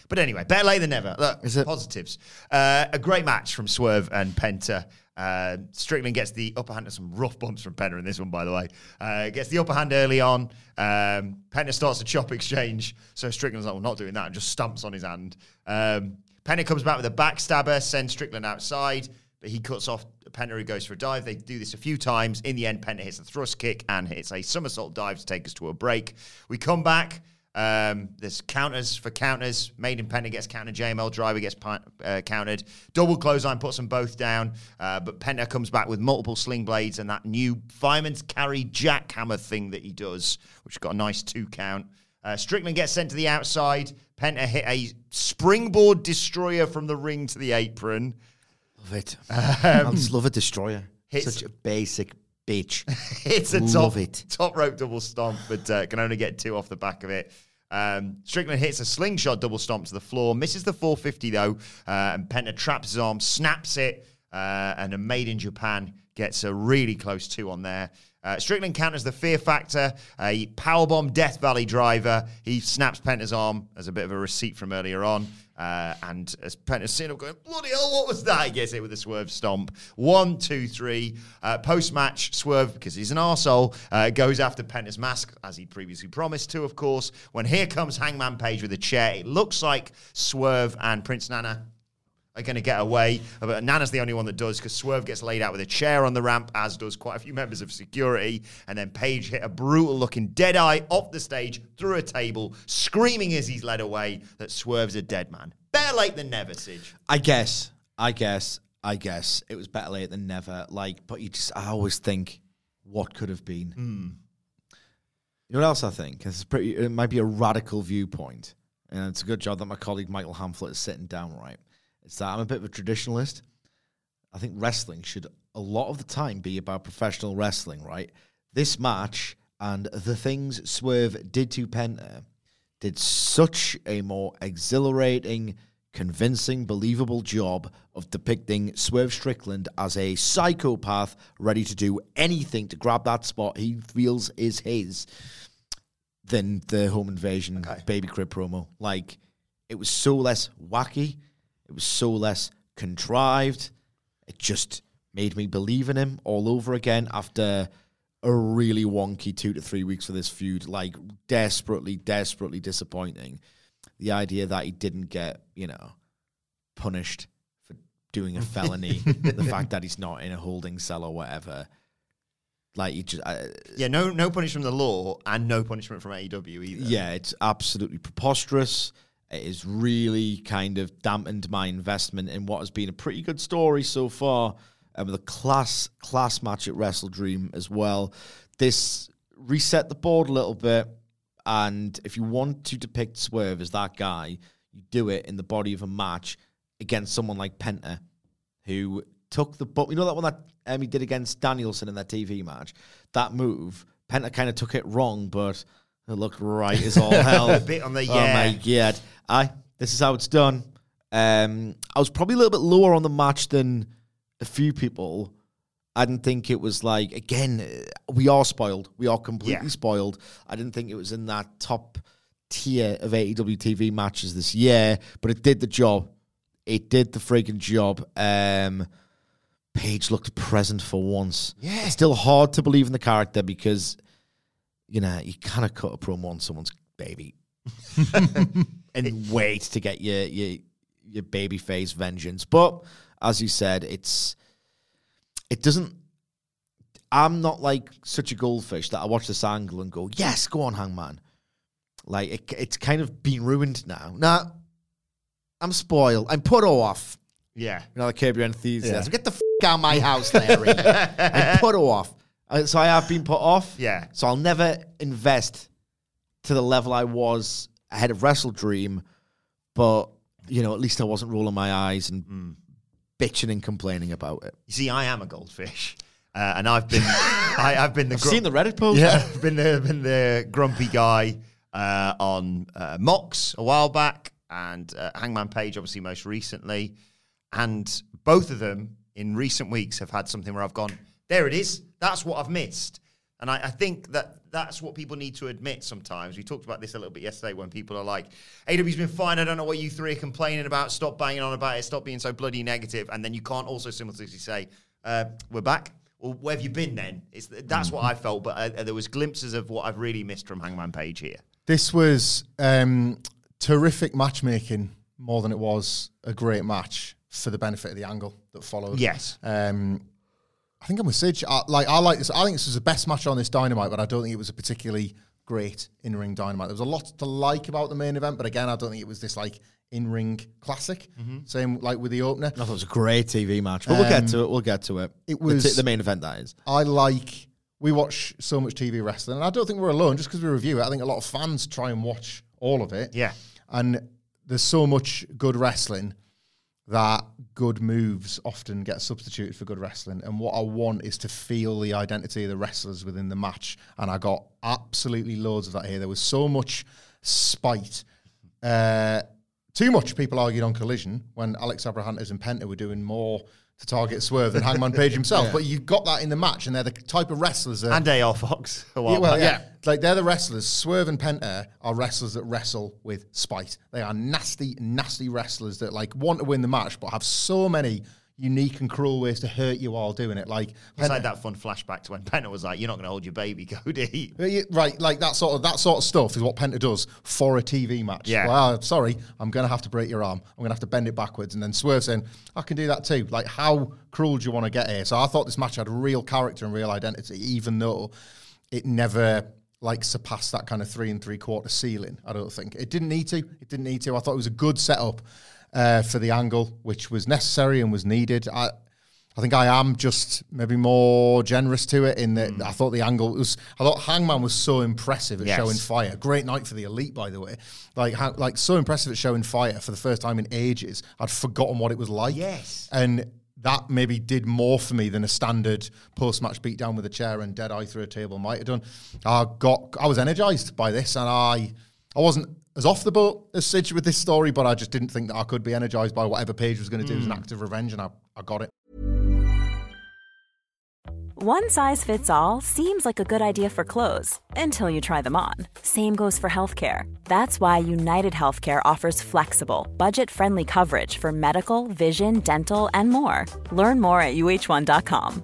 But anyway, better late than never. Look, Is it? positives. Uh, a great match from Swerve and Penta. Uh, Strickland gets the upper hand. Some rough bumps from Penta in this one, by the way. Uh, gets the upper hand early on. Um, Penta starts a chop exchange. So Strickland's like, well, not doing that, and just stamps on his hand. Um, Penta comes back with a backstabber, sends Strickland outside, but he cuts off Penta who goes for a dive. They do this a few times. In the end, Penta hits a thrust kick and hits a somersault dive to take us to a break. We come back. Um, there's counters for counters. Maiden Penta gets countered. JML Driver gets uh, countered. Double clothesline puts them both down. Uh, but Penta comes back with multiple sling blades and that new fireman's carry jackhammer thing that he does, which got a nice two count. Uh, Strickland gets sent to the outside. Penta hit a springboard destroyer from the ring to the apron. Love it. I just love a destroyer. Such a basic bitch. (laughs) It's a top, it. top rope double stomp, but uh, can only get two off the back of it. Um, Strickland hits a slingshot double stomp to the floor, misses the 450 though, uh, and Penta traps his arm, snaps it, uh, and a made in Japan gets a really close two on there. Uh, Strickland counters the fear factor. A powerbomb Death Valley driver. He snaps Penta's arm as a bit of a receipt from earlier on. Uh, and as Penta's sitting going, bloody hell, what was that? He gets it with a swerve stomp. One, two, three. Uh, Post match, Swerve, because he's an arsehole, uh, goes after Penta's mask, as he previously promised to, of course. When here comes Hangman Page with a chair, it looks like Swerve and Prince Nana are going to get away. But Nana's the only one that does because Swerve gets laid out with a chair on the ramp, as does quite a few members of security. And then Page hit a brutal looking dead eye off the stage through a table, screaming as he's led away that Swerve's a dead man. Better late than never, Sidge. I guess, I guess, I guess it was better late than never. Like, but you just, I always think, what could have been. Hmm. You know what else I think? Is pretty. It might be a radical viewpoint, and it's a good job that my colleague Michael Hamflett is sitting down right. It's that I'm a bit of a traditionalist. I think wrestling should a lot of the time be about professional wrestling, right? This match and the things Swerve did to Penta did such a more exhilarating, convincing, believable job of depicting Swerve Strickland as a psychopath ready to do anything to grab that spot he feels is his than the home invasion baby crib promo. Like it was so less wacky, it was so less contrived. It just made me believe in him all over again after a really wonky two to three weeks for this feud. Like desperately, desperately disappointing. The idea that he didn't get, you know, punished for doing a felony, (laughs) the fact that he's not in a holding cell or whatever. Like you just, I, Yeah, no, no punishment from the law and no punishment from AEW either. yeah, it's absolutely preposterous. It has really kind of dampened my investment in what has been a pretty good story so far, and with a class class match at Wrestle Dream as well. This reset the board a little bit, and if you want to depict Swerve as that guy, you do it in the body of a match against someone like Penta, who took the but you know that one that um, he did against Danielson in that TV match. That move, Penta kind of took it wrong, but it looked right as all hell. (laughs) A bit on the yeah. Oh my god! I this is how it's done. Um, I was probably a little bit lower on the match than a few people. I didn't think it was like again. uh, We are spoiled. We are completely Yeah. spoiled. I didn't think it was in that top tier of AEW TV matches this year, but it did the job. It did the freaking job. Um, Page looked present for once. Yeah. It's still hard to believe in the character because, you know, you kind of cut a promo on someone's baby (laughs) and wait to get your your your baby face vengeance. But as you said, it's it doesn't. I'm not like such a goldfish that I watch this angle and go, "Yes, go on, Hangman." Like it, it's kind of been ruined now. Nah, I'm spoiled. I'm put off. Yeah. You know, like Curb Your Enthusiasm. Get the f- out of my house, Larry. (laughs) I'm put off. Uh, So I have been put off. Yeah. So I'll never invest to the level I was ahead of Wrestle Dream, but you know, at least I wasn't rolling my eyes and bitching and complaining about it. You see, I am a goldfish. Uh, and I've been, (laughs) I, I've been the I've seen the Reddit post. I've been the been the grumpy guy uh, on uh, Mox a while back, and uh, Hangman Page obviously most recently, and both of them in recent weeks have had something where I've gone, there it is, that's what I've missed, and I, I think that that's what people need to admit sometimes. We talked about this a little bit yesterday when people are like, AW's been fine, I don't know what you three are complaining about, stop banging on about it, stop being so bloody negative. and then you can't also simultaneously say, uh, we're back. Well, where have you been then? It's, that's what I felt, but uh, there was glimpses of what I've really missed from Hangman Page here. This was um, terrific matchmaking more than it was a great match for the benefit of the angle that followed. Yes. Um, I think I'm with Sidge. I, like I like this. I think this was the best match on this Dynamite, but I don't think it was a particularly great in-ring Dynamite. There was a lot to like about the main event, but again, I don't think it was this like in-ring classic. Mm-hmm. Same like with the opener. I thought it was a great TV match, but we'll get um, to it. We'll get to it. it The was- t- the main event, that is. I like. We watch so much TV wrestling, and I don't think we're alone. Just because we review it, I think a lot of fans try and watch all of it. Yeah. and there's so much good wrestling that good moves often get substituted for good wrestling. And what I want is to feel the identity of the wrestlers within the match. And I got absolutely loads of that here. There was so much spite. Uh, too much people argued on Collision when Alex Abrahantes and Penta were doing more to target Swerve than Hangman Page himself. But you got that in the match, and they're the type of wrestlers that. And AR Fox. A while Yeah, well, back. yeah. Like they're the wrestlers. Swerve and Penta are wrestlers that wrestle with spite. They are nasty, nasty wrestlers that like want to win the match, but have so many unique and cruel ways to hurt you while doing it. Like It's like that fun flashback to when (laughs) Penta was like, "You're not going to hold your baby, (laughs) Cody." Right, like that sort of that sort of stuff is what Penta does for a TV match. Yeah. Well, sorry, I'm going to have to break your arm. I'm going to have to bend it backwards, and then Swerve saying, "I can do that too." Like, how cruel do you want to get here? So I thought this match had real character and real identity, even though it never like surpassed that kind of three and three quarter ceiling. I don't think it didn't need to. It didn't need to. I thought it was a good setup uh, for the angle, which was necessary and was needed. I. I think I am just maybe more generous to it in that I thought the angle was. I thought Hangman was so impressive at Yes. showing fire. Great night for the elite, by the way. Like, ha- like so impressive at showing fire for the first time in ages. I'd forgotten what it was like. Yes. and that maybe did more for me than a standard post-match beatdown with a chair and dead eye through a table might have done. I got, I was energized by this, and I, I wasn't as off the boat as Sidge with this story, but I just didn't think that I could be energized by whatever Page was going to do as an hmm. act of revenge, and I, I got it. One size fits all seems like a good idea for clothes until you try them on. Same goes for healthcare. That's why United Healthcare offers flexible, budget friendly coverage for medical, vision, dental, and more. Learn more at uh1.com.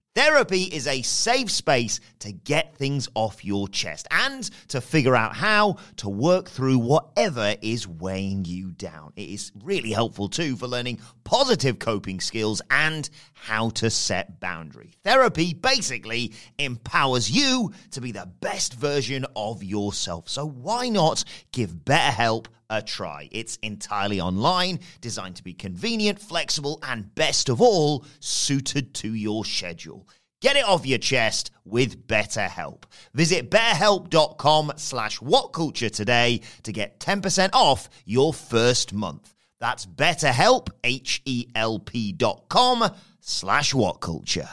Therapy is a safe space to get things off your chest and to figure out how to work through whatever is weighing you down. It is really helpful too for learning positive coping skills and how to set boundary. Therapy basically empowers you to be the best version of yourself. So why not give BetterHelp a try. It's entirely online, designed to be convenient, flexible, and best of all, suited to your schedule. Get it off your chest with BetterHelp. Visit betterhelp.com slash whatculture today to get 10% off your first month. That's betterhelp, H-E-L-P dot com slash what culture.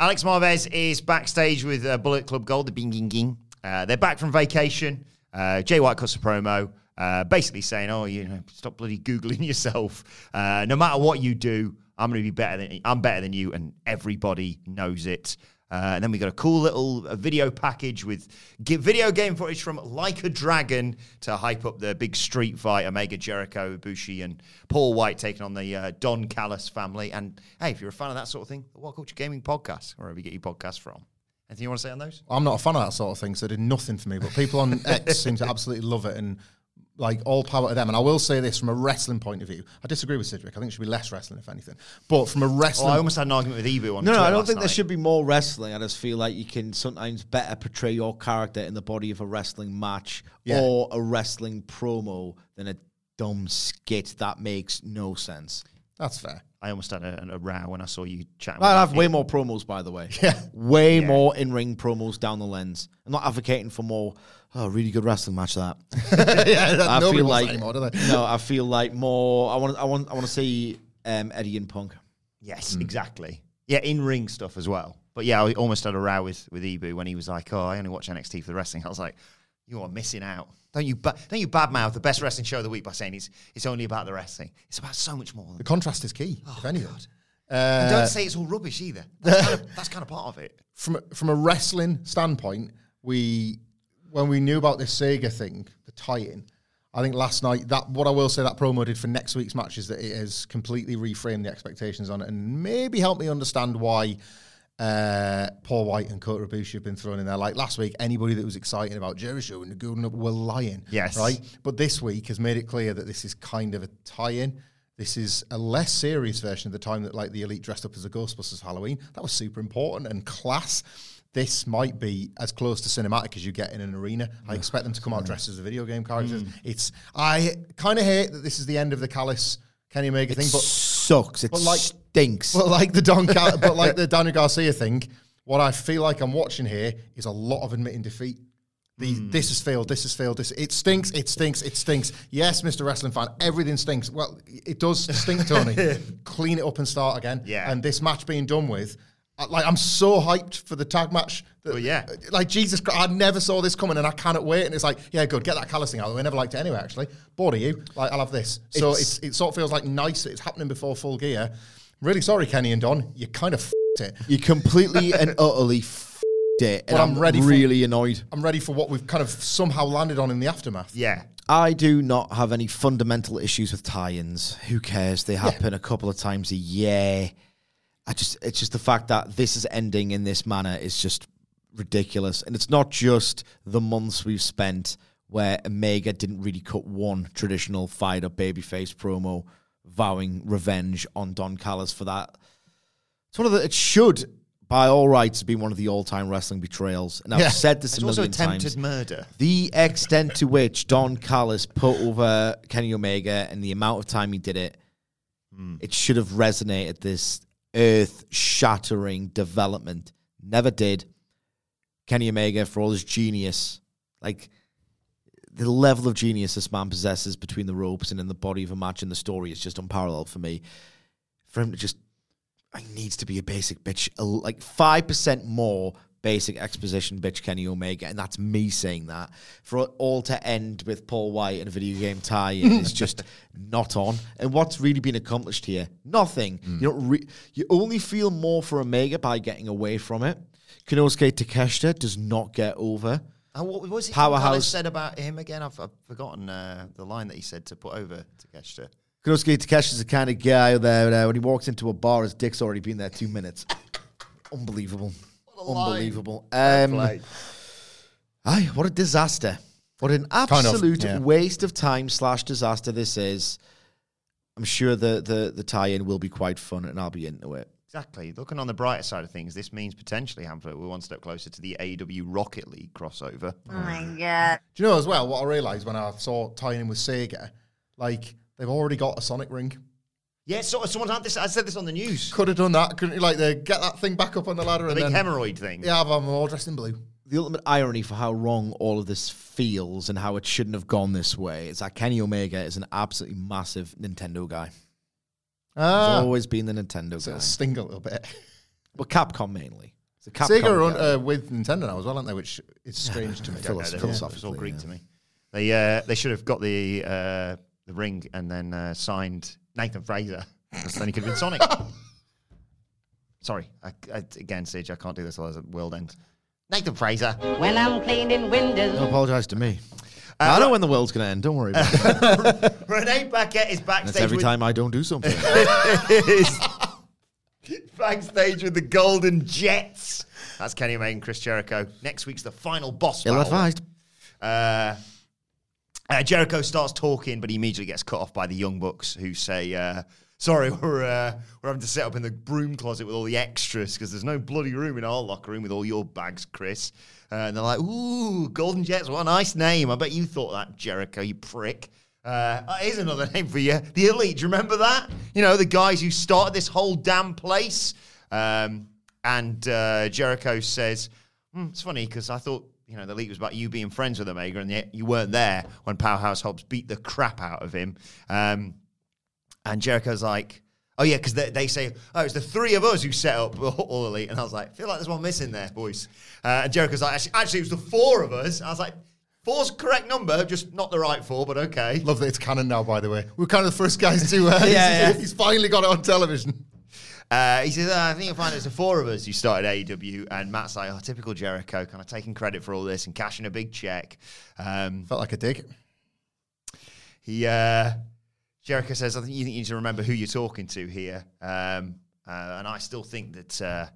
Alex Marvez is backstage with uh, Bullet Club Gold, the Bang Bang Gang. Uh, they're back from vacation. Uh, Jay White cuts a promo, uh, basically saying, "Oh, you know, stop bloody googling (laughs) yourself. Uh, no matter what you do, I'm going to be better than I'm better than you, and everybody knows it." Uh, and then we got a cool little uh, video package with gi- video game footage from Like a Dragon to hype up the big street fight, Omega Jericho, Ibushi, and Paul Wight taking on the uh, Don Callis family. And hey, if you're a fan of that sort of thing, the What Culture Gaming podcast, wherever you get your podcasts from. Anything you want to say on those? I'm not a fan of that sort of thing, so it did nothing for me. But people on (laughs) X seem to absolutely love it, and like all power to them. And I will say this from a wrestling point of view, I disagree with Cedric. I think it should be less wrestling, if anything. But from a Oh, wrestling, I almost had an argument with Ebu on No, no, I don't last think there should be more wrestling. I just feel like you can sometimes better portray your character in the body of a wrestling match Yeah. or a wrestling promo than a dumb skit that makes no sense. that's fair. I almost had a, a row when I saw you chatting. I have way more promos, by the way. Yeah. Way Yeah. more in ring promos down the lens. I'm not advocating for more, oh, really good wrestling match that. (laughs) (laughs) yeah, that, I nobody feel wants like anymore, do they? no, I feel like more. I want, I want, I want to see um, Eddie and Punk. Yes, exactly. Yeah, in ring stuff as well. But yeah, I almost had a row with with Ebu when he was like, "Oh, I only watch NXT for the wrestling." (laughs) I was like, "You are missing out. Don't you ba- don't you badmouth the best wrestling show of the week by saying it's it's only about the wrestling. It's about so much more. Than The contrast is key, if anything. And Uh, don't say it's all rubbish either. That's kind, of, that's kind of part of it. from from a wrestling standpoint, we when we knew about this Sega thing, the tie-in. I think last night that what I will say that promo did for next week's match is that it has completely reframed the expectations on it and maybe helped me understand why uh, Paul Wight and Kota Ibushi have been thrown in there. Like last week, anybody that was excited about Jericho and the Golden Up were lying. Yes. Right? But this week has made it clear that this is kind of a tie-in. This is a less serious version of the time that like the elite dressed up as a Ghostbusters Halloween. That was super important and class. This might be as close to cinematic as you get in an arena. I expect them to come out dressed as a video game characters. Hmm. It's I kind of hate that this is the end of the Callis Kenny Omega thing, but sucks. It but like- stinks. but like the Don, Cal- but like (laughs) the Daniel Garcia thing, what I feel like I'm watching here is a lot of admitting defeat. The, hmm. This has failed. This has failed. This it stinks. It stinks. It stinks. Yes, Mr. Wrestling fan, everything stinks. Well, it does stink, Tony. (laughs) Clean it up and start again. Yeah. And this match being done with, like I'm so hyped for the tag match. That, Well, yeah. Uh, like Jesus Christ, I never saw this coming, and I cannot wait. And it's like, yeah, good. Get that Callis thing out of the way. Never liked it anyway. Actually, bored of you. Like I'll have this. So It's- it's, it sort of feels like nice that it's happening before full gear. Really sorry, Kenny and Don. You kind of f***ed it. you completely and (laughs) utterly f***ed it. And But I'm I'm, ready for- really annoyed. I'm ready for what we've kind of somehow landed on in the aftermath. Yeah. I do not have any fundamental issues with tie-ins. Who cares? They happen a couple of times a year. I just it's just the fact that this is ending in this manner is just ridiculous. And it's not just the months we've spent where Omega didn't really cut one traditional fired up babyface promo vowing revenge on Don Callis for that. It's one of the it should by all rights be one of the all-time wrestling betrayals. And I've Yeah. said this It's a also million attempted times. murder. The extent to which Don Callis put over Kenny Omega and the amount of time he did it, hmm. it should have resonated this earth shattering development. Never did. Kenny Omega, for all his genius, like the level of genius this man possesses between the ropes and in the body of a match and the story is just unparalleled for me. For him to just, I needs to be a basic bitch, like five percent more basic exposition bitch Kenny Omega, and that's me saying that. For it all to end with Paul Wight and a video game tie-in is just (laughs) not on. And what's really been accomplished here? Nothing. You don't. Re- you only feel more for Omega by getting away from it. Konosuke Takeshita does not get over. And what was it Powerhouse. Powerhouse said about him again? I've, I've forgotten uh, the line that he said to put over to Takeshita. Konosuke Takeshi's the kind of guy that uh, when he walks into a bar, his dick's already been there two minutes. (laughs) Unbelievable. Unbelievable. Um, aye, what a disaster. What an of, absolute yeah. waste of time slash disaster this is. I'm sure the, the, the tie-in will be quite fun and I'll be into it. Exactly. Looking on the brighter side of things, this means potentially, Hamlet, we're one step closer to the AW Rocket League crossover. Oh my god! Do you know as well what I realised when I saw tying in with Sega? Like they've already got a Sonic ring. Yeah, so, someone had this. I said this on the news. Could have done that. Couldn't you? Like they get that thing back up on the ladder The and big then hemorrhoid thing. yeah, I'm all dressed in blue. The ultimate irony for how wrong all of this feels and how it shouldn't have gone this way is that Kenny Omega is an absolutely massive Nintendo guy. He's Ah, always been the Nintendo so guy. it'll sting a little bit. but Capcom mainly. It's a Capcom Sega are on, guy. uh, with Nintendo now as well, aren't they? Which is (laughs) strange to me. Don't know, Philos- philosophically, It's all Greek yeah. to me. They uh, they should have got the uh, the ring and then uh, signed Nathan Frazer. Because then he could have been Sonic. Sorry, I, I, again, Sage, I can't do this otherwise the world ends. Nathan Frazer. When I'm cleaning windows. Don't apologise to me. Uh, I know when the world's going to end. Don't worry about it. (laughs) Renee Paquette is That's backstage. every with, time I don't do something. is (laughs) (laughs) backstage with the Golden Jets. That's Kenny Omega and Chris Jericho. Next week's the final boss Ill battle. advised. Uh, uh, Jericho starts talking, but he immediately gets cut off by the Young Bucks, who say, uh, "Sorry, (laughs) we're uh, we're having to set up in the broom closet with all the extras because there's no bloody room in our locker room with all your bags, Chris." Uh, and they're like, "Ooh, Golden Jets, what a nice name! I bet you thought that, Jericho, you prick." Uh, here's another (laughs) name for you, the Elite. Do you remember that? You know, the guys who started this whole damn place. Um, and uh, Jericho says, "Hmm, "It's funny because I thought." You know, the league was about you being friends with Omega, and yet you weren't there when Powerhouse Hobbs beat the crap out of him. Um, and Jericho's like, oh yeah, because they, they say, oh, it's the three of us who set up (laughs) All Elite. And I was like, I feel like there's one missing there, boys. Uh, and Jericho's like, actually, actually, it was the four of us. I was like, four's the correct number, just not the right four, but okay. Love that it's canon now. By the way, we're kind of the first guys to. Uh, (laughs) Yeah, yeah. he's, (laughs) he's finally got it on television. Uh, he says, "I think you'll find it's the four of us who started AEW. And Matt's like, oh, typical Jericho, kind of taking credit for all this and cashing a big check. Um, Felt like a dig. he uh, Jericho says, "I think you need to remember who you're talking to here." Um, uh, and I still think that uh,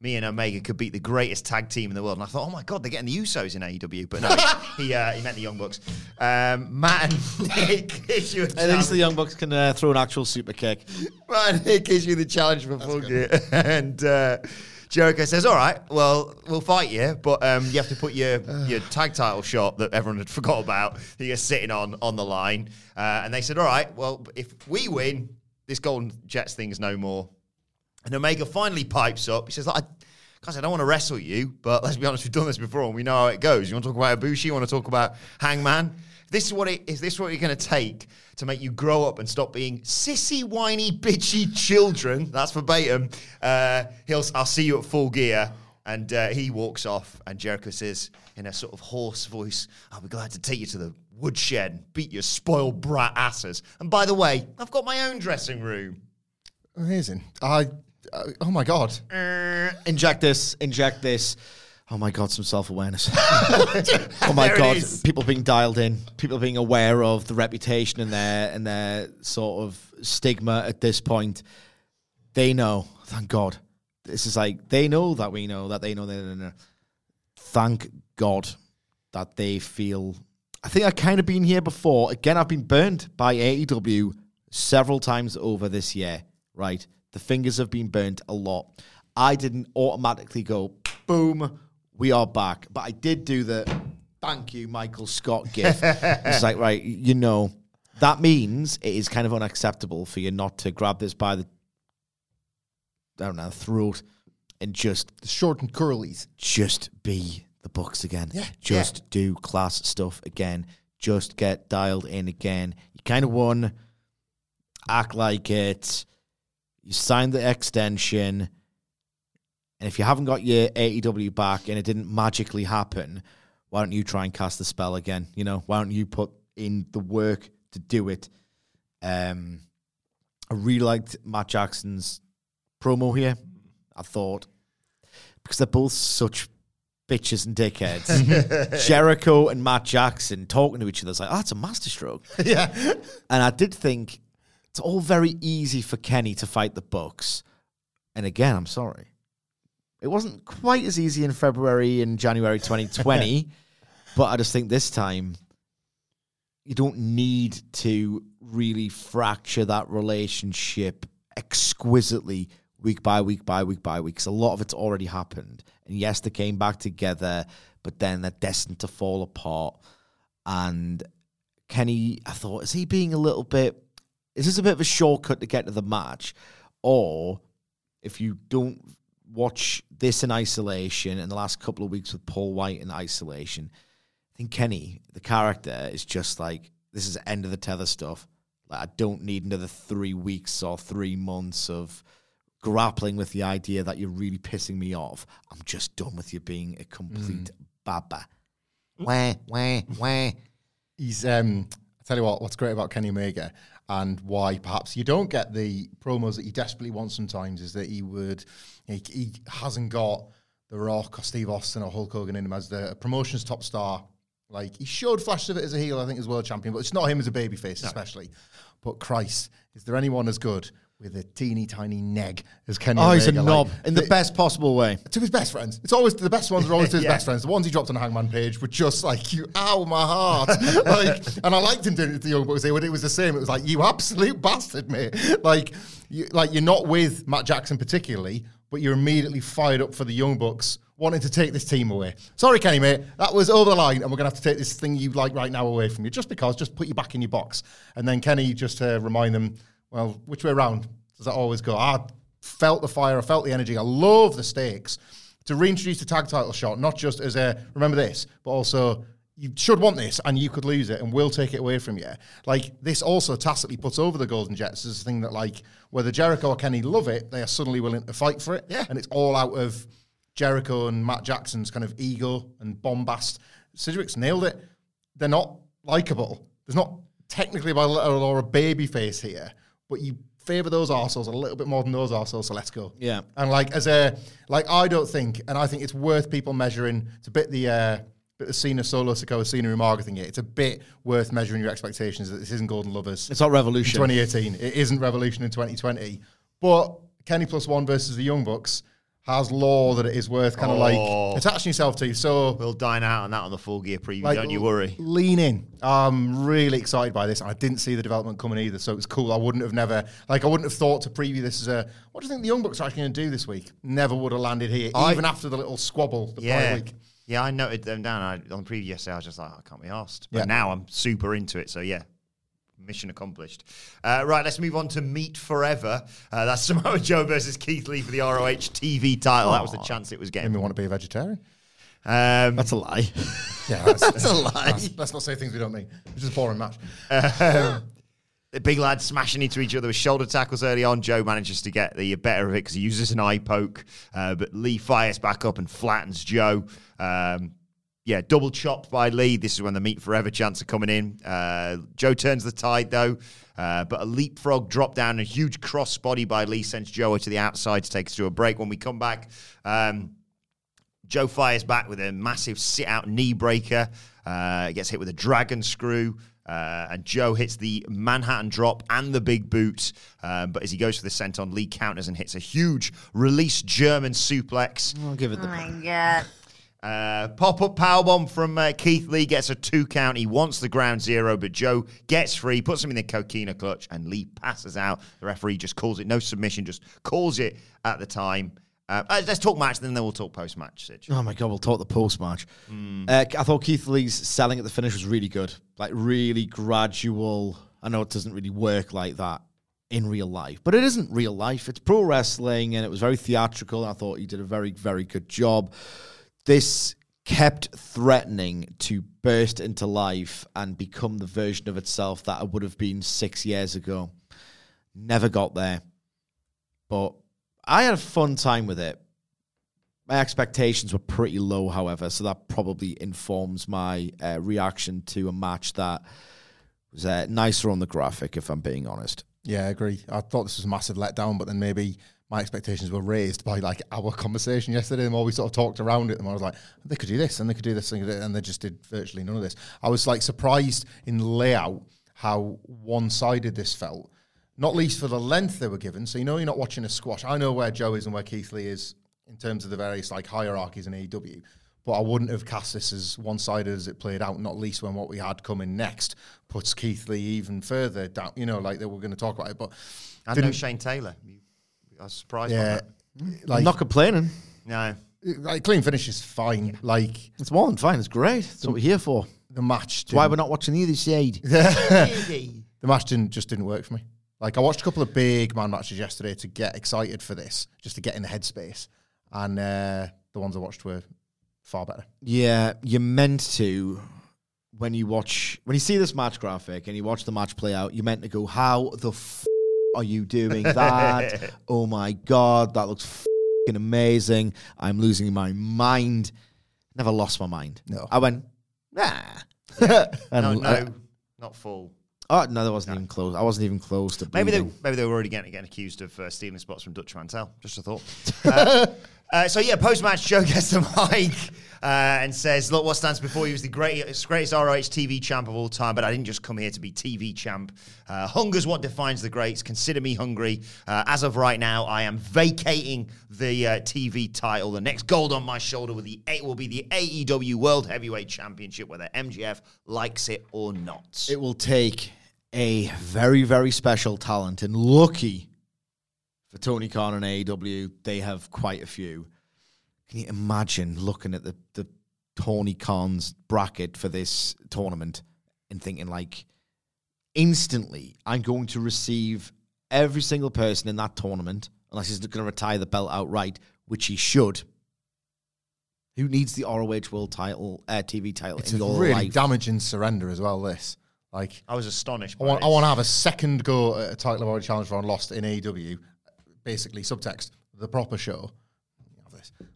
me and Omega could beat the greatest tag team in the world. And I thought, "Oh my god, they're getting the Usos in AEW." But no, he uh, he meant the Young Bucks. Um, Matt and Nick (laughs) issue a At least the Young Bucks can uh, throw an actual super kick. Matt and Nick issue the challenge for Full Gear, (laughs) and. Uh, Jericho says, "All right, well, we'll fight you, but um, you have to put your (sighs) your tag title shot that everyone had (laughs) forgot about that you're sitting on on the line." Uh, and they said, "All right, well, if we win, this Golden Jets thing's no more." And Omega finally pipes up. He says, "I, guys, I don't want to wrestle you, but let's be honest, we've done this before and we know how it goes. You want to talk about Ibushi? You want to talk about Hangman? This is what it is. This what you're going to take to make you grow up and stop being sissy, whiny, bitchy children? That's verbatim. Uh, he'll. I'll see you at full gear." And uh, he walks off, and Jericho says in a sort of hoarse voice, I'll be glad to take you to the woodshed and beat your spoiled brat asses. And by the way, I've got my own dressing room. Amazing. I. Uh, oh my god. Inject this, inject this. Oh my God, some self awareness. (laughs) oh my There it God, is. people being dialed in, people being aware of the reputation and their and their sort of stigma at this point. They know, thank God. This is like they know that we know that they know that. They know. Thank God that they feel. I think I've kind of been here before. Again, I've been burned by AEW several times over this year. Right, the fingers have been burnt a lot. I didn't automatically go boom, we are back, but I did do the thank you, Michael Scott gift. (laughs) it's like right, you know that means it is kind of unacceptable for you not to grab this by the I don't know throat and just The short and curlies. just be the Bucks again. Yeah, Just do class stuff again. Just get dialed in again. You kind of won. Act like it. You signed the extension. And if you haven't got your AEW back and it didn't magically happen, why don't you try and cast the spell again? You know, why don't you put in the work to do it? Um, I really liked Matt Jackson's promo here. I thought because they're both such bitches and dickheads. (laughs) Jericho and Matt Jackson talking to each other. It's like, oh, that's a masterstroke. (laughs) yeah. And I did think it's all very easy for Kenny to fight the Bucks. And again, I'm sorry. It wasn't quite as easy in February and January 2020, (laughs) but I just think this time you don't need to really fracture that relationship exquisitely week by week by week by week because a lot of it's already happened. And yes, they came back together, but then they're destined to fall apart. And Kenny, I thought, is he being a little bit? Is this a bit of a shortcut to get to the match, or if you don't watch this in isolation and the last couple of weeks with Paul Wight in isolation, I think Kenny, the character, is just like this is end of the tether stuff. Like I don't need another three weeks or three months of grappling with the idea that you're really pissing me off. I'm just done with you being a complete baba. Wah, wah, wah. He's um I tell you what, what's great about Kenny Omega and why perhaps you don't get the promos that you desperately want sometimes is that he would he, he hasn't got the Rock or Steve Austin or Hulk Hogan in him as the promotion's top star. Like he showed flashes of it as a heel, I think, as world champion, but it's not him as a babyface, especially. But Christ, is there anyone as good with a teeny tiny neg as Kenny? Oh, he's a knob Like, in the best possible way. to his best friends. It's always the best ones are always to (laughs) his Yeah. best friends. The ones he dropped on the Hangman page were just like you, ow, my heart. (laughs) like, and I liked him doing it to the Young Bucks. It was the same, it was like you absolute bastard, mate. (laughs) Like, you, like you're not with Matt Jackson particularly, but you're immediately fired up for the Young Bucks. Wanting to take this team away. Sorry, Kenny, mate. That was over the line, and we're going to have to take this thing you like right now away from you. Just because, just put you back in your box. And then Kenny just to remind them, well, which way around does that always go? I felt the fire, I felt the energy. I love the stakes to reintroduce the tag title shot, not just as a remember this, but also you should want this and you could lose it and we'll take it away from you. Like this also tacitly puts over the Golden Jets as a thing that like whether Jericho or Kenny love it, they are suddenly willing to fight for it. Yeah. And it's all out of Jericho and Matt Jackson's kind of ego and bombast. Sidgwick's nailed it. They're not likable. There's not technically by letter or a baby face here, but you favour those arseholes a little bit more than those arseholes, so let's go. Yeah. And like as a like I don't think, and I think it's worth people measuring. It's a bit the uh, bit the Cena Solo Sikoa Cena Umaga thing. It's a bit worth measuring your expectations that this isn't Golden Lovers. It's not revolution. 2018. It isn't Revolution in 2020. But Kenny plus one versus the Young Bucks has law that it is worth kind of Oh. like attaching yourself to. So We'll dine out on that on the full gear preview. like, don't you worry. Lean in. I'm really excited by this. I didn't see the development coming either, so it was cool. I wouldn't have never like I wouldn't have thought to preview this as a. What do you think the Young Bucks are actually going to do this week? Never would have landed here, I- even after the little squabble the prior Yeah. week. Yeah, I noted them down. I, on the preview yesterday, I was just like, oh, I can't be asked. But Yeah. now I'm super into it. So yeah, mission accomplished. Uh, right, let's move on to Meet Forever. Uh, that's (laughs) Samoa Joe versus Keith Lee for the ROH TV title. That was the chance it was Made getting. me want to be a vegetarian. Um, That's a lie. (laughs) Yeah, (laughs) that's, that's a lie. Let's, let's not say things we don't mean. It's just a boring match. the big lads smashing into each other with shoulder tackles early on. Joe manages to get the better of it because he uses an eye poke, uh, but Lee fires back up and flattens Joe. Um, yeah, double chopped by Lee. This is when the Meet Forever chance are coming in. Uh, Joe turns the tide though, uh, but a leapfrog drop down, a huge cross body by Lee sends Joe to the outside to take us to a break. When we come back, um, Joe fires back with a massive sit out knee breaker. Uh, gets hit with a dragon screw. Uh, and Joe hits the Manhattan drop and the big boot. Um, but as he goes for the senton, Lee counters and hits a huge release German suplex. I'll give it the. my god. Uh, Pop up powerbomb from uh, Keith Lee gets a two count. He wants the ground zero, but Joe gets free, puts him in the coquina clutch, and Lee passes out. The referee just calls it no submission, just calls it at the time. Uh, uh, let's talk match, then we'll talk post match. Oh my god, we'll talk the post match. Uh, I thought Keith Lee's selling at the finish was really good, like really gradual. I know it doesn't really work like that in real life, but it isn't real life. It's pro wrestling, and it was very theatrical. I thought he did a very, very good job. This kept threatening to burst into life and become the version of itself that it would have been six years ago. Never got there, but I had a fun time with it. My expectations were pretty low, however, so that probably informs my uh, reaction to a match that was uh, nicer on the graphic, if I'm being honest. Yeah, I agree. I thought this was a massive letdown, but then maybe my expectations were raised by like our conversation yesterday. The more we sort of talked around it, the more I was like, they could do this and they could do this and they and they just did virtually none of this. I was like surprised in layout how one-sided this felt. Not least for the length they were given. So you know you're not watching a squash. I know where Joe is and where Keith Lee is in terms of the various like hierarchies in AEW. But I wouldn't have cast this as one-sided as it played out. Not least when what we had coming next puts Keith Lee even further down. You know, like they were going to talk about it, but I no didn't- Shane Taylor. You- I was surprised by yeah, that. like I'm not complaining. No. like clean finish is fine. Like It's more than fine. It's great. That's what we're here for. the match, That's why didn't- we're not watching either side. (laughs) the match didn't just didn't work for me. Like I watched a couple of big man matches yesterday to get excited for this, just to get in the headspace, and uh, the ones I watched were far better. Yeah, you're meant to when you watch when you see this match graphic and you watch the match play out. You're meant to go, "How the f- are you doing that? (laughs) oh my god, that looks fing amazing! I'm losing my mind." Never lost my mind. No. I went, nah. (laughs) and No, no, not full. oh no, that wasn't even close. I wasn't even close to Maybe they maybe they were already getting, getting accused of uh, stealing spots from Dutch Mantell. Just a thought. (laughs) Uh, uh, so yeah, post match, Joe gets the (laughs) mic uh, and says, "Look, what stands before you is the greatest, greatest ROH TV champ of all time. But I didn't just come here to be TV champ. Uh, hunger's what defines the greats. Consider me hungry. Uh, as of right now, I am vacating the uh, TV title. The next gold on my shoulder will, the, will be the AEW World Heavyweight Championship, whether MJF likes it or not. It will take a very, very special talent and lucky for Tony Khan and AEW. They have quite a few. Can you imagine looking at the, the Tony Khan's bracket for this tournament and thinking like instantly I'm going to receive every single person in that tournament, unless he's going to retire the belt outright, which he should. Who needs the ROH World Title, uh, TV title It's in a your really life? damaging surrender as well. This like I was astonished. I want I want to have a second go at a title I've already challenged for and lost in AEW. Basically, subtext the proper show.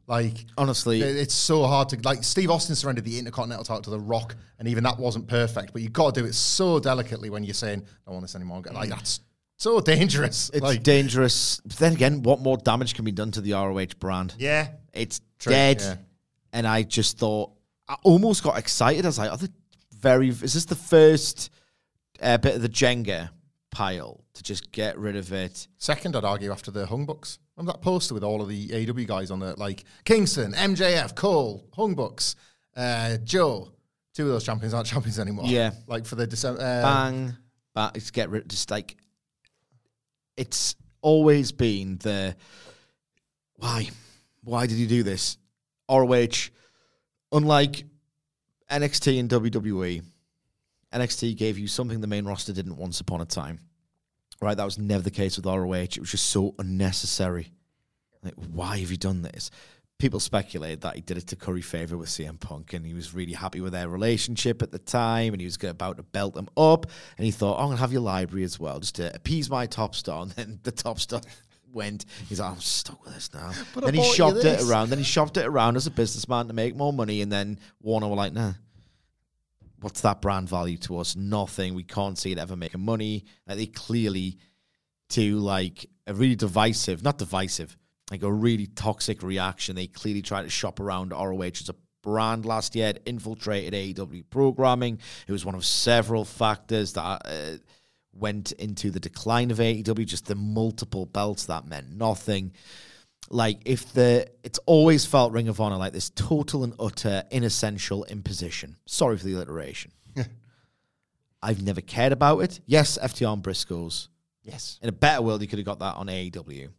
Like Honestly, it's so hard to like. Steve Austin surrendered the Intercontinental title to The Rock, and even that wasn't perfect. But you got to do it so delicately when you're saying, "I don't want this anymore." Like that's So dangerous. It's like, dangerous. But then again, what more damage can be done to the ROH brand? Yeah. It's True, dead. yeah. And I just thought, I almost got excited. I was like, oh, the very, is this the first uh, bit of the Jenga pile to just get rid of it? Second, I'd argue after the Young Bucks. Remember that poster with all of the AW guys on it, like Kingston, MJF, Cole, Young Bucks, uh, Joe. Two of those champions aren't (laughs) champions anymore. Yeah. like for the December. Uh, Bang. But it's get rid just like, it's always been the, why? Why did you do this? ROH, unlike NXT and WWE, NXT gave you something the main roster didn't once upon a time. Right? That was never the case with ROH. It was just so unnecessary. Like, why have you done this? People speculated that he did it to curry favor with CM Punk, and he was really happy with their relationship at the time, and he was about to belt them up, and he thought, oh, "I'm gonna have your library as well, just to appease my top star." (laughs) And then the top star (laughs) went, "He's like, I'm stuck with this now." But I then he bought shopped it around. Then he shopped it around as a businessman to make more money, and then Warner were like, "Nah." What's that brand value to us? Nothing. We can't see it ever making money. Like they clearly to like a really divisive, not divisive, like a really toxic reaction. They clearly tried to shop around ROH as a brand last year. It infiltrated AEW programming. It was one of several factors that uh, went into the decline of AEW. Just the multiple belts that meant nothing. Like if the, it's always felt Ring of Honor like this total and utter inessential imposition. Sorry for the alliteration. (laughs) I've never cared about it. Yes, FTR and Briscoes. Yes. In a better world, you could have got that on AEW.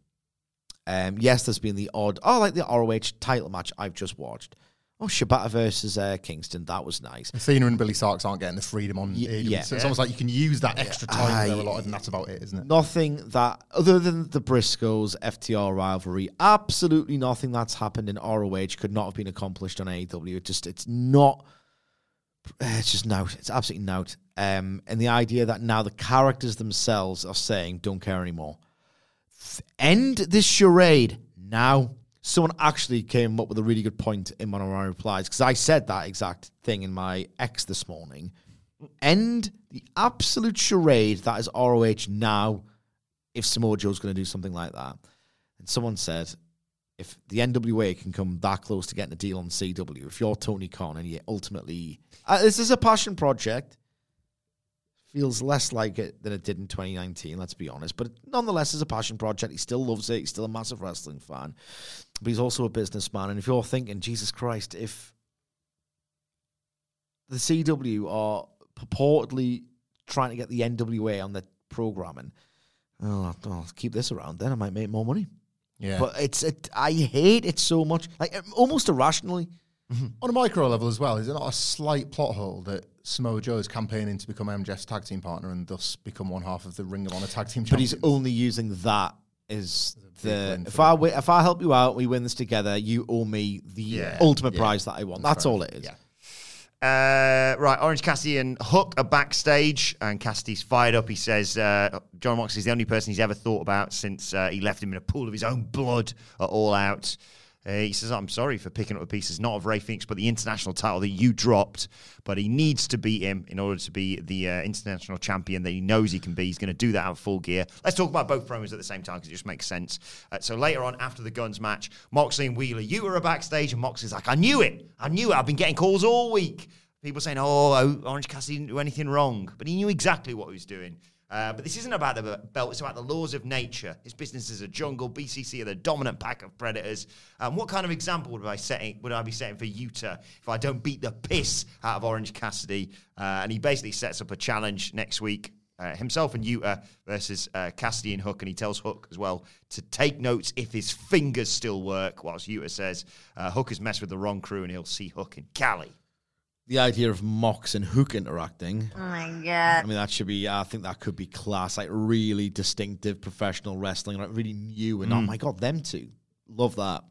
Um, yes, there's been the odd, oh, like the ROH title match I've just watched. Oh, Shibata versus uh, Kingston. That was nice. Athena and Billie Starkz aren't getting the freedom on Y- AEW. yeah. So it's almost like you can use that extra time a lot, and that's about it, isn't it? Nothing that, other than the Briscoes FTR rivalry, absolutely nothing that's happened in ROH could not have been accomplished on AEW. It just, it's not, it's just nout. It's absolutely nout. Um, and the idea that now the characters themselves are saying, don't care anymore. End this charade now. Someone actually came up with a really good point in one of my replies because I said that exact thing in my X this morning. End the absolute charade that is ROH now if Samoa Joe's going to do something like that. And someone said, if the NWA can come that close to getting a deal on CW, if you're Tony Khan and you ultimately, uh, this is a passion project, feels less like it than it did in 2019, let's be honest. But nonetheless, it's a passion project. He still loves it. He's still a massive wrestling fan. But he's also a businessman. And if you're thinking, Jesus Christ, if the CW are purportedly trying to get the NWA on the programming, oh, I'll, keep this around. Then I might make more money. Yeah. But it's it. I hate it so much, like um, almost irrationally. on a micro level as well, is it not a slight plot hole that Samoa Joe is campaigning to become MJF's tag team partner and thus become one half of the Ring of Honor tag team But he's only using that big the if I wi- if I help you out, we win this together. You owe me the Yeah, ultimate yeah. prize that I want. That's all it is. Yeah. Uh, right, Orange Cassidy and Hook are backstage, and Cassidy's fired up. He says uh, John Moxley's the only person he's ever thought about since uh, he left him in a pool of his own blood at All Out. Uh, he says, I'm sorry for picking up the pieces, not of Rey Fenix, but the international title that you dropped. But he needs to beat him in order to be the uh, international champion that he knows he can be. He's going to do that out full gear. Let's talk about both promos at the same time because it just makes sense. Uh, so later on, after the Gunns match, Moxley and Wheeler, you were backstage, and Moxley's like, I knew it. I knew it. I've been getting calls all week. People saying, oh, oh, Orange Cassidy didn't do anything wrong. But he knew exactly what he was doing. Uh, but this isn't about the belt, it's about the laws of nature. His business is a jungle. BCC are the dominant pack of predators. Um, what kind of example would I setting would I be setting for Yuta if I don't beat the piss out of Orange Cassidy? Uh, and he basically sets up a challenge next week. Uh, himself and Yuta versus uh, Cassidy and Hook, and he tells Hook as well to take notes if his fingers still work. Whilst Yuta says uh, Hook has messed with the wrong crew, and he'll see Hook in Cali. The idea of Mox and Hook interacting. Oh my god! I mean, that should be. I think that could be class, like really distinctive professional wrestling, like really new. And oh my god, them two, love that.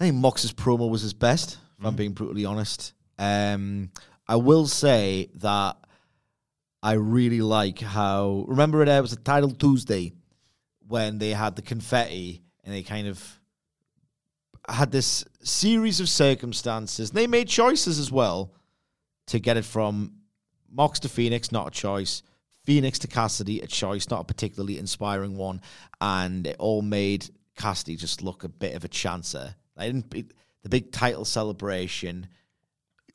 I think Mox's promo was his best. If I'm being brutally honest, um, I will say that I really like how. Remember, it uh, was a title Tuesday when they had the confetti and they kind of had this series of circumstances. They made choices as well to get it from Mox to Fenix, not a choice. Fenix to Cassidy, a choice, not a particularly inspiring one, and it all made Cassidy just look a bit of a chancer. Didn't. The big title celebration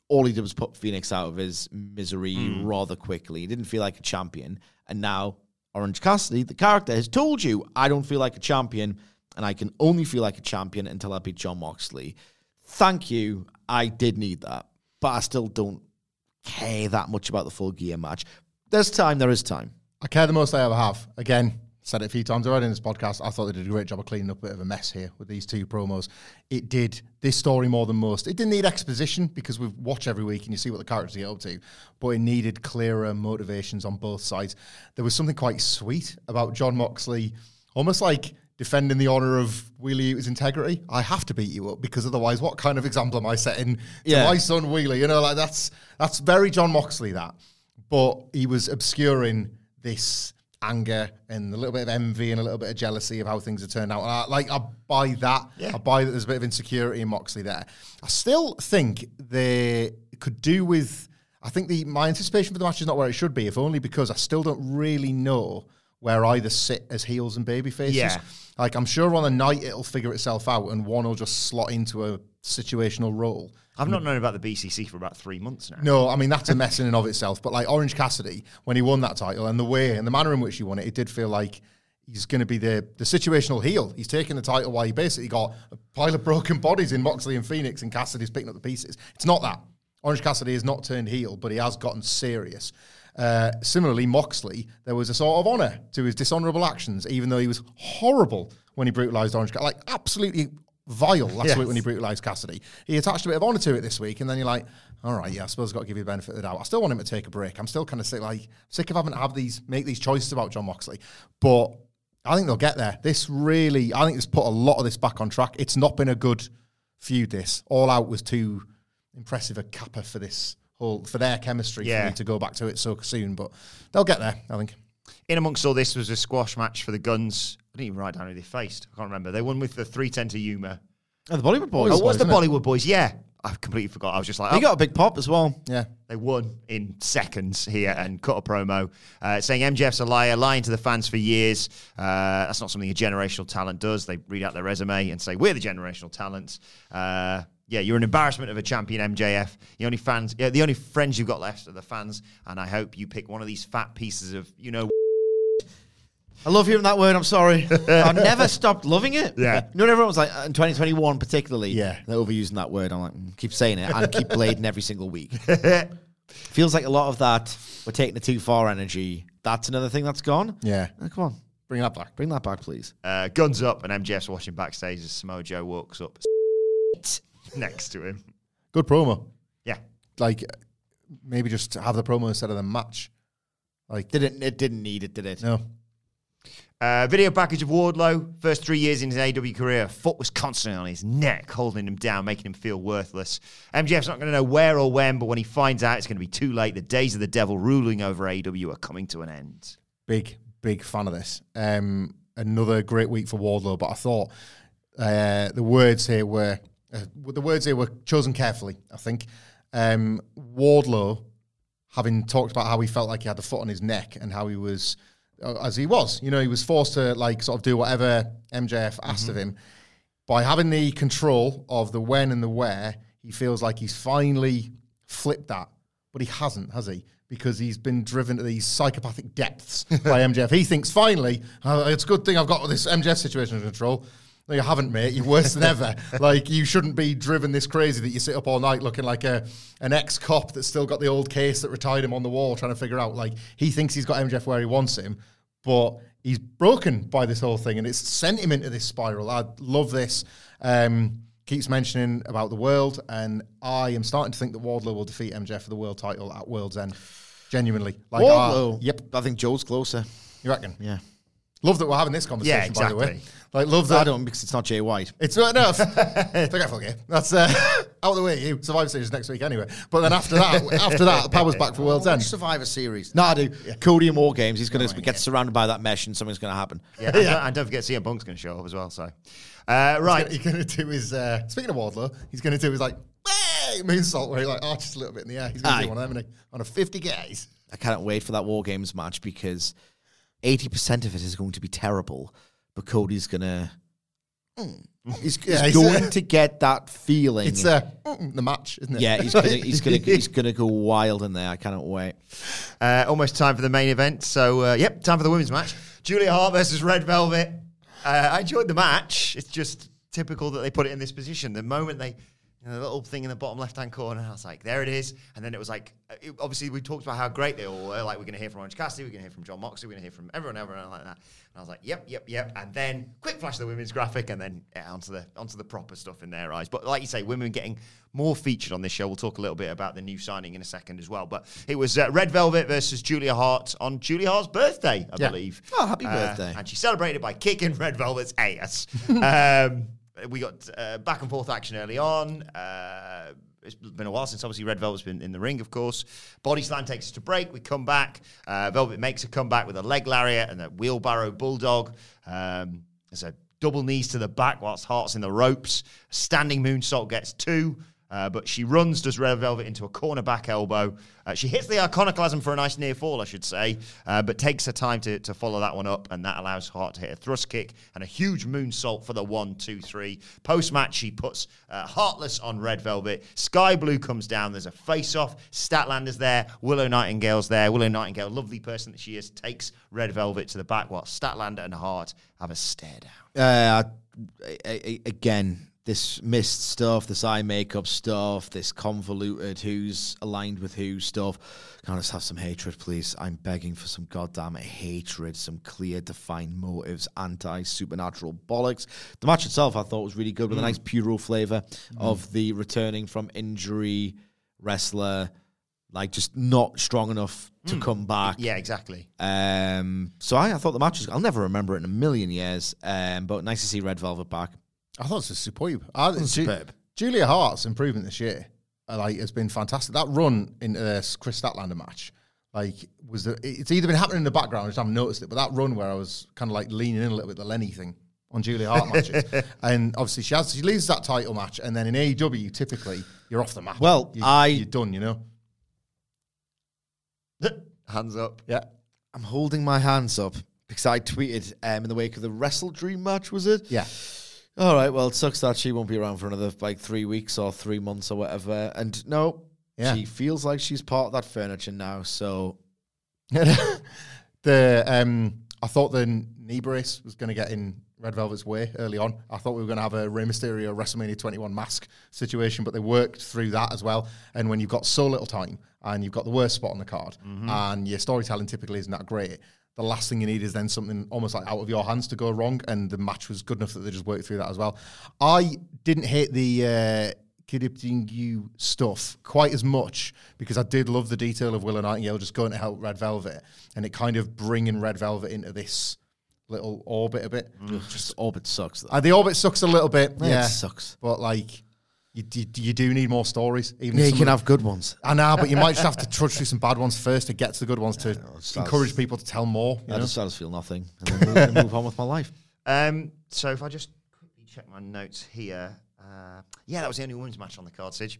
all he did was put Fenix out of his misery Hmm. rather quickly. He didn't feel like a champion. And now Orange Cassidy, the character, has told you, I don't feel like a champion, and I can only feel like a champion until I beat John Moxley. Thank you. I did need that. But I still don't care that much about the full gear match. There's time, there is time. I care the most I ever have. Again, said it a few times already in this podcast. I thought they did a great job of cleaning up a bit of a mess here with these two promos. It did this story more than most. It didn't need exposition because we watch every week and you see what the characters get up to, but it needed clearer motivations on both sides. There was something quite sweet about John Moxley, almost like defending the honor of Wheeler Yuta's integrity. I have to beat you up because otherwise, what kind of example am I setting to Yeah. my son Wheelie? You know, like that's that's very Jon Moxley that but he was obscuring this anger and a little bit of envy and a little bit of jealousy of how things had turned out. I, like, I buy that. I buy that there's a bit of insecurity in Moxley there. I still think they could do with. I think the my anticipation for the match is not where it should be, if only because I still don't really know where either sit as heels and baby faces. Yeah. Like I'm sure on the night it'll figure itself out and one will just slot into a situational role. I've not known about the BCC for about three months now. No, I mean that's a (laughs) mess in and of itself. But like Orange Cassidy, when he won that title and the way and the manner in which he won it, it did feel like he's going to be the the situational heel. He's taking the title while he basically got a pile of broken bodies in Moxley and Fenix, and Cassidy's picking up the pieces. It's not that. Orange Cassidy has not turned heel, but he has gotten serious. Uh, similarly, Moxley, there was a sort of honour to his dishonourable actions, even though he was horrible when he brutalised Orange Cassidy. Like, absolutely vile last Yes. week when he brutalised Cassidy. He attached a bit of honour to it this week, and then you're like, all right, yeah, I suppose I've got to give you the benefit of the doubt. I still want him to take a break. I'm still kind of sick, like sick of having to have these make these choices about Jon Moxley, but I think they'll get there. This really, I think this put a lot of this back on track. It's not been a good feud. This All Out was too impressive a capper for this whole for their chemistry Yeah. for me to go back to it so soon, but they'll get there. I think. In amongst all this was a squash match for the Gunns. I didn't even write down who they faced. I can't remember. They won with the 310 to Yuma. Oh, the Bollywood boys. Oh, it was the isn't it? Bollywood boys? Yeah. I completely forgot. I was just like, He oh, got a big pop as well. Yeah. They won in seconds here and cut a promo uh, saying MJF's a liar, lying to the fans for years. Uh, that's not something a generational talent does. They read out their resume and say, We're the generational talents. Uh, yeah, you're an embarrassment of a champion, MJF. The only fans, yeah, the only friends you've got left are the fans, and I hope you pick one of these fat pieces of, you know, (laughs) I love hearing that word. I'm sorry. (laughs) I never stopped loving it. Yeah. You know, everyone was like, uh, in 2021 particularly, Yeah. they're overusing that word. I'm like, mm, keep saying it and keep blading every single week. (laughs) Feels like a lot of that, we're taking it too far energy. That's another thing that's gone. Yeah. Uh, come on, Bring that back. bring that back, please. uh, guns up, and MJF's watching backstage as Samoa Joe walks up next to him. Good promo. Yeah. Like maybe just have the promo instead of the match. Like Didn't it? Didn't need it, did it? no. Uh, video package of Wardlow. First three years in his AW career, foot was constantly on his neck, holding him down, making him feel worthless. MJF's not going to know where or when, but when he finds out, it's going to be too late. The days of the devil ruling over AW are coming to an end. big, big fan of this. Um, another great week for Wardlow, but I thought uh, the words here were uh, the words here were chosen carefully. I think um, Wardlow, having talked about how he felt like he had the foot on his neck and how he was, uh, as he was, you know, he was forced to like sort of do whatever MJF asked of him. By having the control of the when and the where, he feels like he's finally flipped that but he hasn't, has he? Because he's been driven to these psychopathic depths (laughs) by MJF. He thinks finally, "Oh, it's a good thing I've got this MJF situation under control. No, you haven't, mate. You're worse than ever. Like you shouldn't be driven this crazy that you sit up all night looking like a an ex cop that's still got the old case that retired him on the wall, trying to figure out. Like he thinks he's got MJF where he wants him, but he's broken by this whole thing, and it's sent him into this spiral. I love this. Um, keeps mentioning about the world, and I am starting to think that Wardlow will defeat MJF for the world title at World's End. Genuinely, like Wardlow. uh, yep, I think Joe's closer. you reckon? Yeah. Love that we're having this conversation. Yeah, By the way, like love I that. don't because it's not Jay White. It's uh, no, forgetful game. That's uh, (laughs) out of the way. You Survivor Series next week anyway. But then after that, (laughs) after that, the power's back for World's End. Survivor Series. No, I do. Cody and War Games. He's going to get surrounded by that mesh and something's going to happen. Yeah, and, don't, (laughs) and don't forget, CM Punk's going to show up as well. So, uh, right, He's going to do his. Uh, speaking of Wardlow, he's going to do his like hey, moonsault where he like arches a little bit in the air. He's going to do one of them on a fifty guys. I cannot wait for that War Games match because 80% of it is going to be terrible, but Cody's going to. He's, (laughs) he's Yeah, he's, going uh, to get that feeling. It's uh, mm, the match, isn't it? yeah, he's gonna (laughs) he's gonna he's gonna go wild in there. I cannot wait. Uh, almost time for the main event. So, uh, yep, time for the women's match. Julia Hart versus Red Velvet. Uh, I enjoyed the match. It's just typical that they put it in this position. The moment they, you know, the little thing in the bottom left hand corner, I was like, there it is. And then it was like, uh, it- obviously, we talked about how great they all were. Like, we're going to hear from Orange Cassidy, we're going to hear from Jon Moxley, we're going to hear from everyone, everyone like that. And I was like, yep, yep, yep. And then quick flash of the women's graphic, and then yeah, onto the onto the proper stuff in their eyes. But like you say, women getting more featured on this show. We'll talk a little bit about the new signing in a second as well. But it was uh, Red Velvet versus Julia Hart on Julia Hart's birthday, I Yeah. believe. Oh, happy Uh, birthday. and she celebrated by kicking Red Velvet's ass. (laughs) um, we got uh, back and forth action early on. Uh, it's been a while since obviously Red Velvet's been in the ring, of course. Body slam takes us to break. We come back. Uh, Velvet makes a comeback with a leg lariat and a wheelbarrow bulldog. Um, there's a double knees to the back whilst Hart's in the ropes. Standing moonsault gets two. Uh, but she runs, does Red Velvet into a corner back elbow. Uh, she hits the iconoclasm for a nice near fall, I should say, uh, but takes her time to, to follow that one up, and that allows Hart to hit a thrust kick and a huge moonsault for the one, two, three. Post match, she puts uh, Heartless on Red Velvet. Sky Blue comes down. There's a face off. Statlander's there. Willow Nightingale's there. Willow Nightingale, lovely person that she is, takes Red Velvet to the back while Statlander and Hart have a stare down. Uh, a- a- again, this missed stuff, this eye makeup stuff, this convoluted who's aligned with who stuff. Can I just have some hatred, please? I'm begging for some goddamn hatred, some clear, defined motives, anti supernatural bollocks. The match itself, I thought, was really good with a nice puro flavor of the returning from injury wrestler, like just not strong enough to come back. Yeah, exactly. Um, so I, I thought the match was. I'll never remember it in a million years. Um, but nice to see Red Velvet back. I thought it was superb. I, Ju- superb. Julia Hart's improvement this year, uh, like, has been fantastic. That run into this Kris Statlander match, like, was the, it's either been happening in the background, I just haven't noticed it. But that run where I was kind of like leaning in a little bit, the Lenny thing on Julia Hart (laughs) matches, and obviously she has she leaves that title match, and then in AEW typically you're off the map. Well, You- I- you're done, you know. (laughs) Hands up. Yeah. I'm holding my hands up because I tweeted um, in the wake of the Wrestle Dream match. Was it? Yeah. All right. Well, it sucks that she won't be around for another like three weeks or three months or whatever. And no, Yeah. she feels like she's part of that furniture now. So (laughs) the um, I thought the knee brace was going to get in Red Velvet's way early on. I thought we were going to have a Rey Mysterio WrestleMania 21 mask situation, but they worked through that as well. And when you've got so little time and you've got the worst spot on the card, and your storytelling typically isn't that great. The last thing you need is then something almost like out of your hands to go wrong, and the match was good enough that they just worked through that as well. I didn't hate the uh, you stuff quite as much because I did love the detail of Willow Nightingale just going to help Red Velvet and it kind of bringing Red Velvet into this little orbit a bit. just orbit sucks. Though. Uh, the orbit sucks a little bit, Yeah, yeah, it sucks. but like you, you, you do need more stories. Even Yeah, you can have good ones. I know, but you might just have to (laughs) trudge through some bad ones first to get to the good ones to it's- encourage people to tell more. You I know? just, I just feel nothing and then move, move on with my life. (laughs) Um, so if I just quickly check my notes here. Uh, yeah, that was the only women's match on the card, Sidge.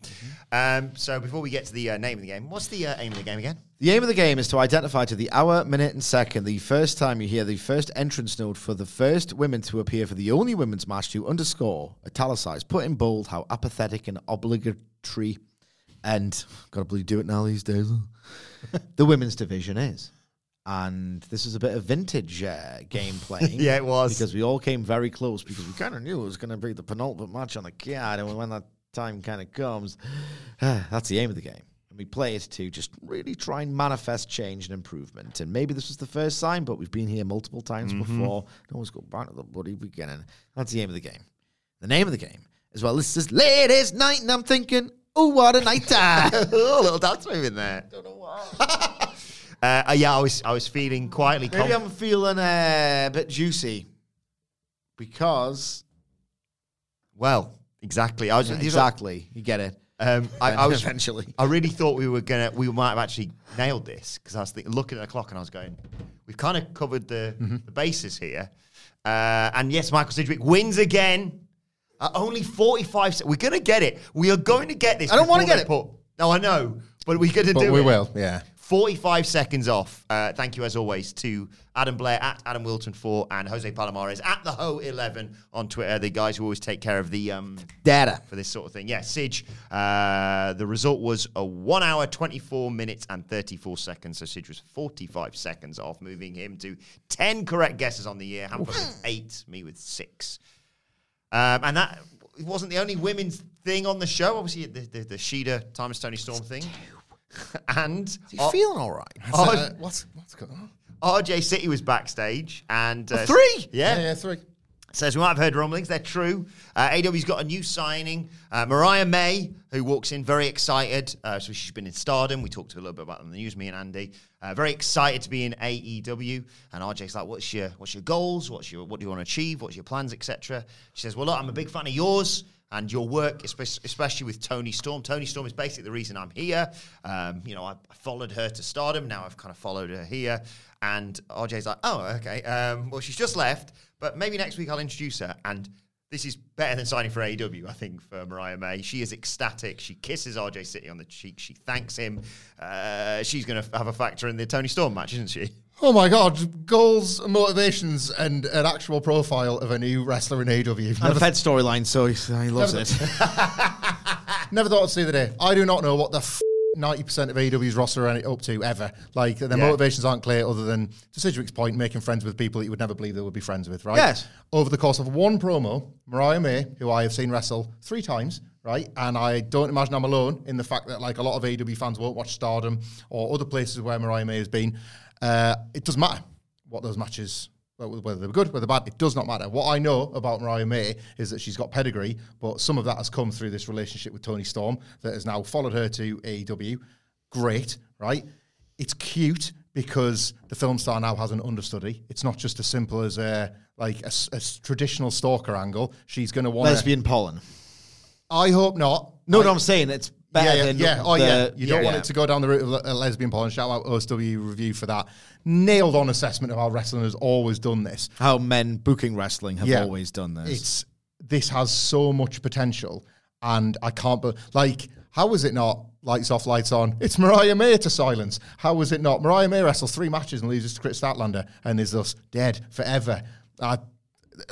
Um, so before we get to the uh, name of the game, what's the uh, aim of the game again? The aim of the game is to identify to the hour, minute, and second the first time you hear the first entrance note for the first women to appear for the only women's match to underscore, italicize, put in bold how apathetic and obligatory, and gotta believe do it now these days, (laughs) the women's division is. And this is a bit of vintage uh, game (laughs) playing. Yeah, it was. Because we all came very close because we kind of knew it was going to be the penultimate match on the card. And when that time kind of comes, (sighs) that's the aim of the game. And we play it to just really try and manifest change and improvement. And maybe this was the first sign, but we've been here multiple times before. Can always go back to the bloody beginning. That's the aim of the game. The name of the game is well, this is ladies' night, and I'm thinking, oh, what a night time. oh, (laughs) a little dance move in there. Don't know why. (laughs) uh, yeah, I was I was feeling quietly. Maybe conf- I'm feeling uh, a bit juicy because well, exactly. I was exactly you get it. Um, (laughs) I, I was (laughs) eventually. I really thought we were gonna we might have actually nailed this because I was thinking, looking at the clock and I was going, we've kind of covered the, Mm-hmm. the bases here. Uh, and yes, Michael Sidgwick wins again. At only 45 seconds. We're going to get it. We are going to get this. I don't wanna get it. Put, no, I know. But we're going to do we it. will, yeah. 45 seconds off. Uh, thank you, as always, to Adam Blair at Adam Wilton 4 and Jose Palomares at the Ho 11 on Twitter. The guys who always take care of the um, Data. for this sort of thing. Yeah, Sidge. Uh, the result was a one hour, 24 minutes, and 34 seconds. So Sidge was 45 seconds off, moving him to 10 correct guesses on the year. Hamflett with eight, me with six. Um, and that wasn't the only women's thing on the show. Obviously, the, the, the Shida Thomas Toni Storm thing. (laughs) and You feeling all right? R- Uh, what's what's going on? RJ City was backstage and uh, three? yeah, Yeah, yeah, three. Says we might have heard rumblings. They're true. Uh, AW's got a new signing. Uh, Mariah May, who walks in very excited. Uh, so she's been in Stardom. We talked a little bit about it on the news, me and Andy. Uh, very excited to be in AEW. And RJ's like, "What's your What's your goals? What's your What do you want to achieve? What's your plans, etc." She says, "Well, look, I'm a big fan of yours." And your work, especially with Toni Storm. Toni Storm is basically the reason I'm here. Um, you know, I followed her to stardom. Now I've kind of followed her here. And RJ's like, oh, okay. Um, well, she's just left, but maybe next week I'll introduce her. And this is better than signing for AEW, I think, for Mariah May. She is ecstatic. She kisses RJ City on the cheek. She thanks him. Uh, she's going to have a factor in the Toni Storm match, isn't she? Oh my god, goals, motivations, and an actual profile of a new wrestler in AEW. And Never, a Fed storyline, so he, he loves Never- it. (laughs) never thought I'd see the day. I do not know what the f- 90% of AEW's roster are up to ever. Like, their Yeah. motivations aren't clear other than, to Sidgwick's point, making friends with people that you would never believe they would be friends with, right? Yes. Over the course of one promo, Mariah May, who I have seen wrestle three times, right? And I don't imagine I'm alone in the fact that, like, a lot of AEW fans won't watch Stardom or other places where Mariah May has been. Uh, it doesn't matter what those matches whether they're good, whether bad, it does not matter. What I know about Mariah May is that she's got pedigree, but some of that has come through this relationship with Toni Storm that has now followed her to AEW. Great, right? It's cute because the film star now has an understudy. It's not just as simple as a like a traditional stalker angle. She's going to want Lesbian pollen. I hope not. No, I- no, I'm saying it's better yeah, yeah, than yeah. Oh, the- yeah. You don't yeah, want it to go down the route of uh, lesbian porn. Shout out OSW review for that. Nailed on assessment of how wrestling has always done this. How men booking wrestling have Yeah. always done this. It's this has so much potential, and I can't. But like, how is it not lights off, lights on? It's Mariah May to silence. How is it not? Mariah May wrestles three matches and loses to Kris Statlander and is thus dead forever. I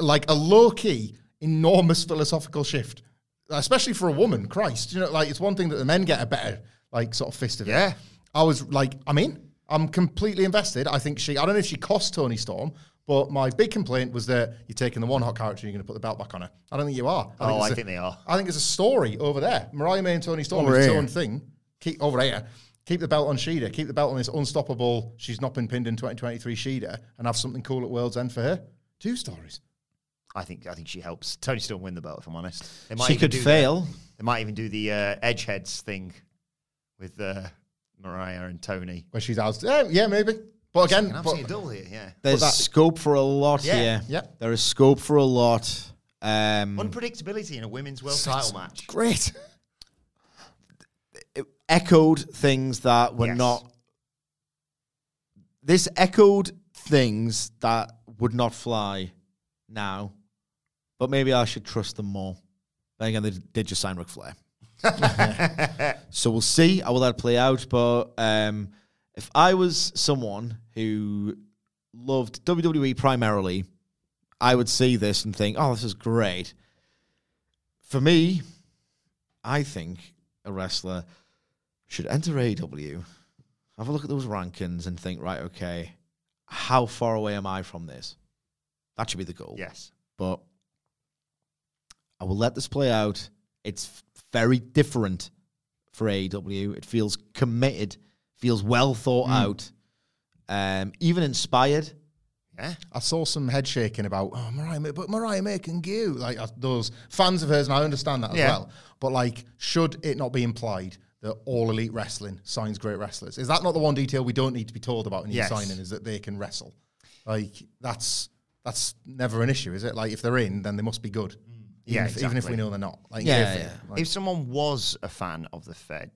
like a low key, enormous philosophical shift, especially for a woman. Christ, you know, like it's one thing that the men get a better like sort of fist of it. Yeah. I was like, I'm in. I'm completely invested. I think she. I don't know if she cost Toni Storm, but my big complaint was that you're taking the one hot character and you're going to put the belt back on her. I don't think you are. Oh, it's I a- think they are. I think it's a story over there. Mariah May and Toni Storm Over is its own thing. Keep over here. Keep the belt on Shida. Keep the belt on this unstoppable. She's not been pinned in 2023 Shida, and have something cool at World's End for her. Two stories. I think I think she helps Toni Storm win the belt, if I'm honest. They She could do the- fail. they might even do the uh, Edgeheads thing with uh, Mariah and Tony. Where she's out. Yeah, yeah, maybe. But again, I've but- seen a double here, yeah. There's that- scope for a lot Yeah, here. yeah. There is scope for a lot. Um, Unpredictability in a women's world title match. great. it echoed things that were Yes. not. This echoed things that would not fly now, but maybe I should trust them more. Then again, they did just sign Ric Flair. (laughs) so we'll see. I will let it play out. But um, if I was someone who loved WWE primarily, I would see this and think, oh, this is great. For me, I think a wrestler should enter AEW, have a look at those rankings and think, right, okay, how far away am I from this? That should be the goal. Yes. But I will let this play out. It's very different for AEW. It feels committed, feels well thought out, um, even inspired. Yeah. I saw some head shaking about oh Mariah, May, but Mariah May can go like uh, those fans of hers, and I understand that as Yeah. well. But like, should it not be implied that all elite wrestling signs great wrestlers? Is that not the one detail we don't need to be told about in your Yes. signing? Is that they can wrestle? Like that's that's never an issue, is it? Like if they're in, then they must be good. Even Yeah, if, even if we know they're not. Like, Yeah, if- yeah. like- if someone was a fan of the Fed,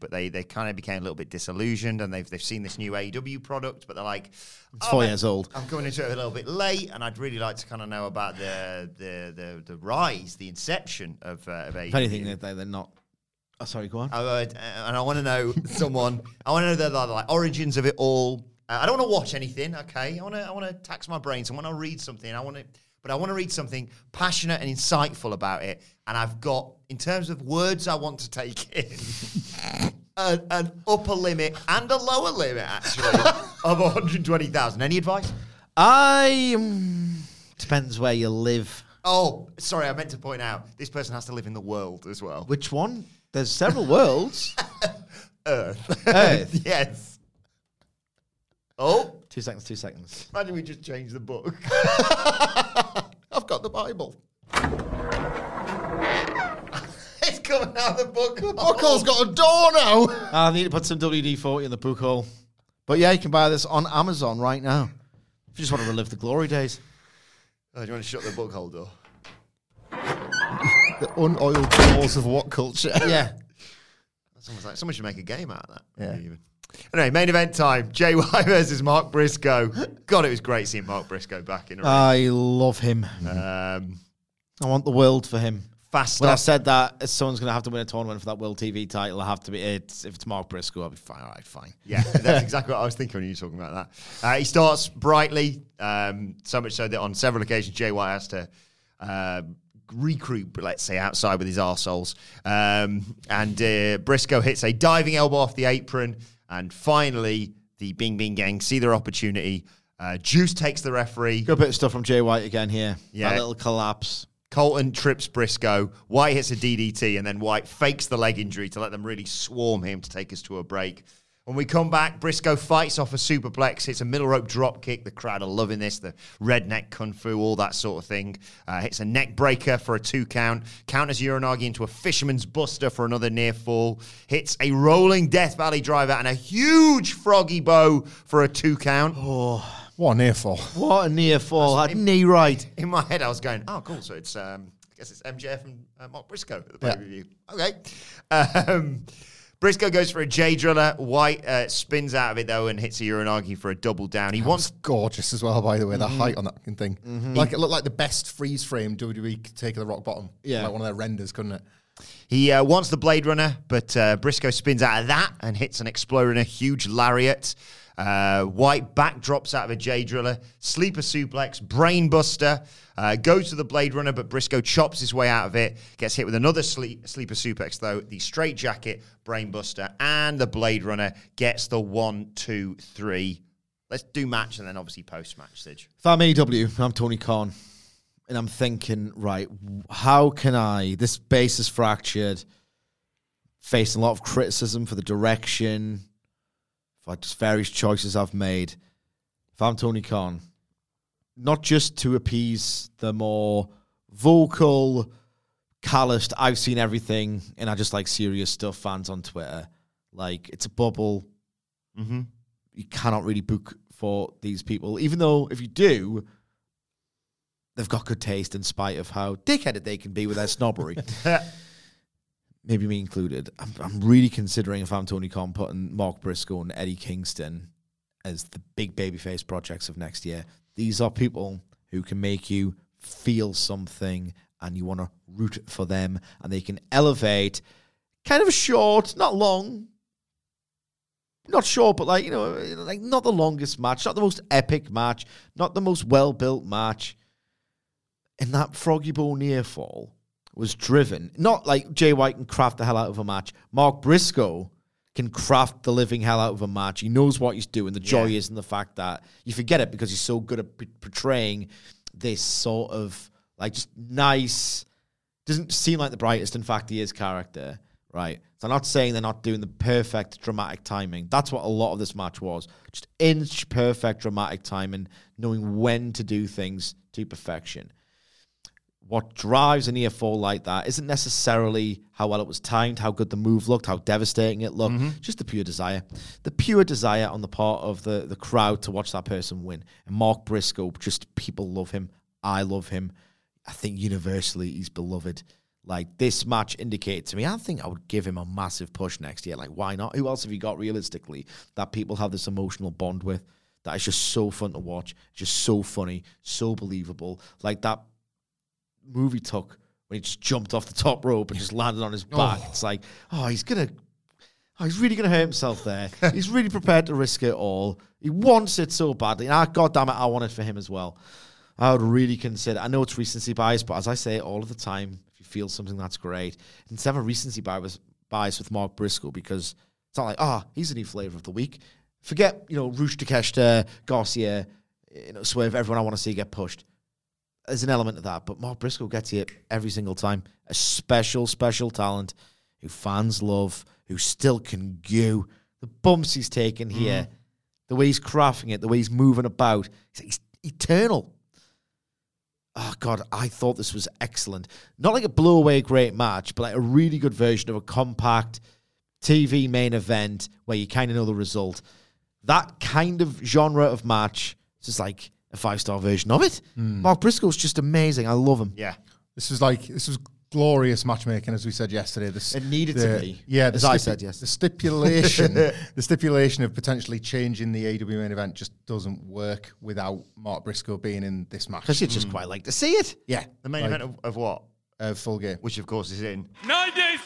but they, they kind of became a little bit disillusioned and they've, they've seen this new AEW product, but they're like, It's "Oh, four man, years old. I'm coming into it a little bit late, and I'd really like to kind of know about the the the, the, rise, the inception of, uh, of AEW. If anything, they- they- they're not Oh, sorry, go on. Uh, and I want to know (laughs) someone. I want to know the, the like origins of it all. Uh, I don't want to watch anything. Okay, I want to. I want to tax my brain. So when I read something, I want to. But I want to read something passionate and insightful about it. And I've got, in terms of words I want to take in, (laughs) an, an upper limit and a lower limit actually (laughs) of 120,000. Any advice? I um, depends where you live. Oh, sorry, I meant to point out this person has to live in the world as well. Which one? There's several worlds. (laughs) Earth. Earth. yes. Oh, two seconds. Two seconds. imagine we just change the book. I've got the Bible. (laughs) it's coming out of the book. Buckle's got a door now. Ah, I need to put some WD forty in the book hole. But yeah, you can buy this on Amazon right now. If you just want to relive the glory days. Oh, do you want to shut the book hole door? The unoiled doors of what culture? Yeah. (laughs) That's almost like someone should make a game out of that. Yeah. Even. Anyway, main event time. (laughs) JY versus Mark Briscoe. God, it was great seeing Mark Briscoe back in the ring. I love him. Um, I want the world for him. fast When I said that someone's going to have to win a tournament for that World TV title, I have to be. It's, if it's Mark Briscoe, I'll be fine. All right, fine. Yeah, that's exactly what I was thinking when you were talking about that. Uh, he starts brightly, um, so much so that on several occasions JY has to uh, recruit, let's say, outside with his arseholes. Um, and uh, Briscoe hits a diving elbow off the apron. And finally, the Bang Bang Gang see their opportunity. Uh, Juice takes the referee. Good bit of stuff from Jay White again here. Yeah. That little collapse. Colten trips Briscoe. White hits a DDT, and then White fakes the leg injury to let them really swarm him to take us to a break. When we come back, Briscoe fights off a superplex, hits a middle rope drop kick. The crowd are loving this, the redneck kung fu, all that sort of thing. Uh, hits a neck breaker for a two count. Counters uranage into a fisherman's buster for another near fall. Hits a rolling Death Valley driver and a huge froggy bow for a two count. What a near fall. What a near fall. Had knee right. in my head, I was going, "Oh, cool." So it's, um, I guess it's MJF and uh, Mark Briscoe at the pay per view. Okay. (laughs) Um, Briscoe goes for a Jay Driller. White uh, spins out of it though and hits a uranage for a double down. He wants Gorgeous as well, by the way. The height on that fucking thing. Like it looked like the best freeze frame WWE could take of the rock bottom. Yeah. Like one of their renders, couldn't it? he uh, wants the Blade Runner, but uh, Briscoe spins out of that and hits an exploder in a huge lariat. Uh, White backdrops out of a Jay Driller, sleeper suplex, brainbuster, uh, goes to the Blade Runner, but Briscoe chops his way out of it, gets hit with another sleep, sleeper suplex, though, the straight jacket, brainbuster, and the Blade Runner gets the one, two, three. Let's do match and then obviously post match, Sidge. If I'm AEW, I'm Tony Khan. And I'm thinking, right, how can I, this base is fractured, facing a lot of criticism for the direction, for just various choices I've made. If I'm Tony Khan, not just to appease the more vocal, calloused, I've seen everything, and I just like serious stuff fans on Twitter. Like, it's a bubble. Mm-hmm. You cannot really book for these people, even though if you do, they've got good taste in spite of how dickheaded they can be with their snobbery. (laughs) Maybe me included. I'm, I'm really considering if I'm Tony Khan putting Mark Briscoe and Eddie Kingston as the big babyface projects of next year. These are people who can make you feel something and you want to root for them and they can elevate kind of a short, not long, not short, but like, you know, like not the longest match, not the most epic match, not the most well built match. In that Froggy Bow near fall was driven, not like Jay White can craft the hell out of a match. Mark Briscoe can craft the living hell out of a match. He knows what he's doing. The joy Yeah. is in the fact that you forget it because he's so good at p- portraying this sort of like just nice, doesn't seem like the brightest. In fact, he is character, right? So I'm not saying they're not doing the perfect dramatic timing. That's what a lot of this match was. Just inch perfect dramatic timing, knowing when to do things to perfection. What drives an fall like that isn't necessarily how well it was timed, how good the move looked, how devastating it looked. Mm-hmm. Just the pure desire. The pure desire on the part of the, the crowd to watch that person win. And Mark Briscoe, just people love him. I love him. I think universally he's beloved. Like this match indicated to me, I think I would give him a massive push next year. Like, why not? Who else have you got realistically that people have this emotional bond with? That is just so fun to watch, just so funny, so believable. Like that movie took when he just jumped off the top rope and just landed on his back. It's like, oh, he's gonna, oh, he's really gonna hurt himself there. (laughs) he's really prepared to risk it all. He wants it so badly, and God damn it, I want it for him as well. I would really consider. I know it's recency bias, but as I say all of the time, if you feel something that's great, instead of a recency bias, bias with Mark Briscoe because it's not like, ah, he's a new flavor of the week. Forget, you know, Rush Takeshita, Garcia, you know, Swerve, everyone I want to see get pushed. There's an element of that, but Mark Briscoe gets you every single time. A special, special talent who fans love, who still can go. The bumps he's taken here, mm. the way he's crafting it, the way he's moving about, he's, eternal. Oh God, I thought this was excellent. Not like a blow away great match, but like a really good version of a compact TV main event where you kind of know the result. That kind of genre of match is just like a five star version of it. Mark Briscoe's just amazing. I love him. Yeah. This was like this was glorious matchmaking, as we said yesterday. This, It needed to be, Yeah, the as I said yesterday. The stipulation, (laughs) the stipulation of potentially changing the AW main event just doesn't work without Mark Briscoe being in this match. Because you'd just quite like to see it. yeah, The main like, event of, of what? uh, full game. Which, of course, is in. nineties.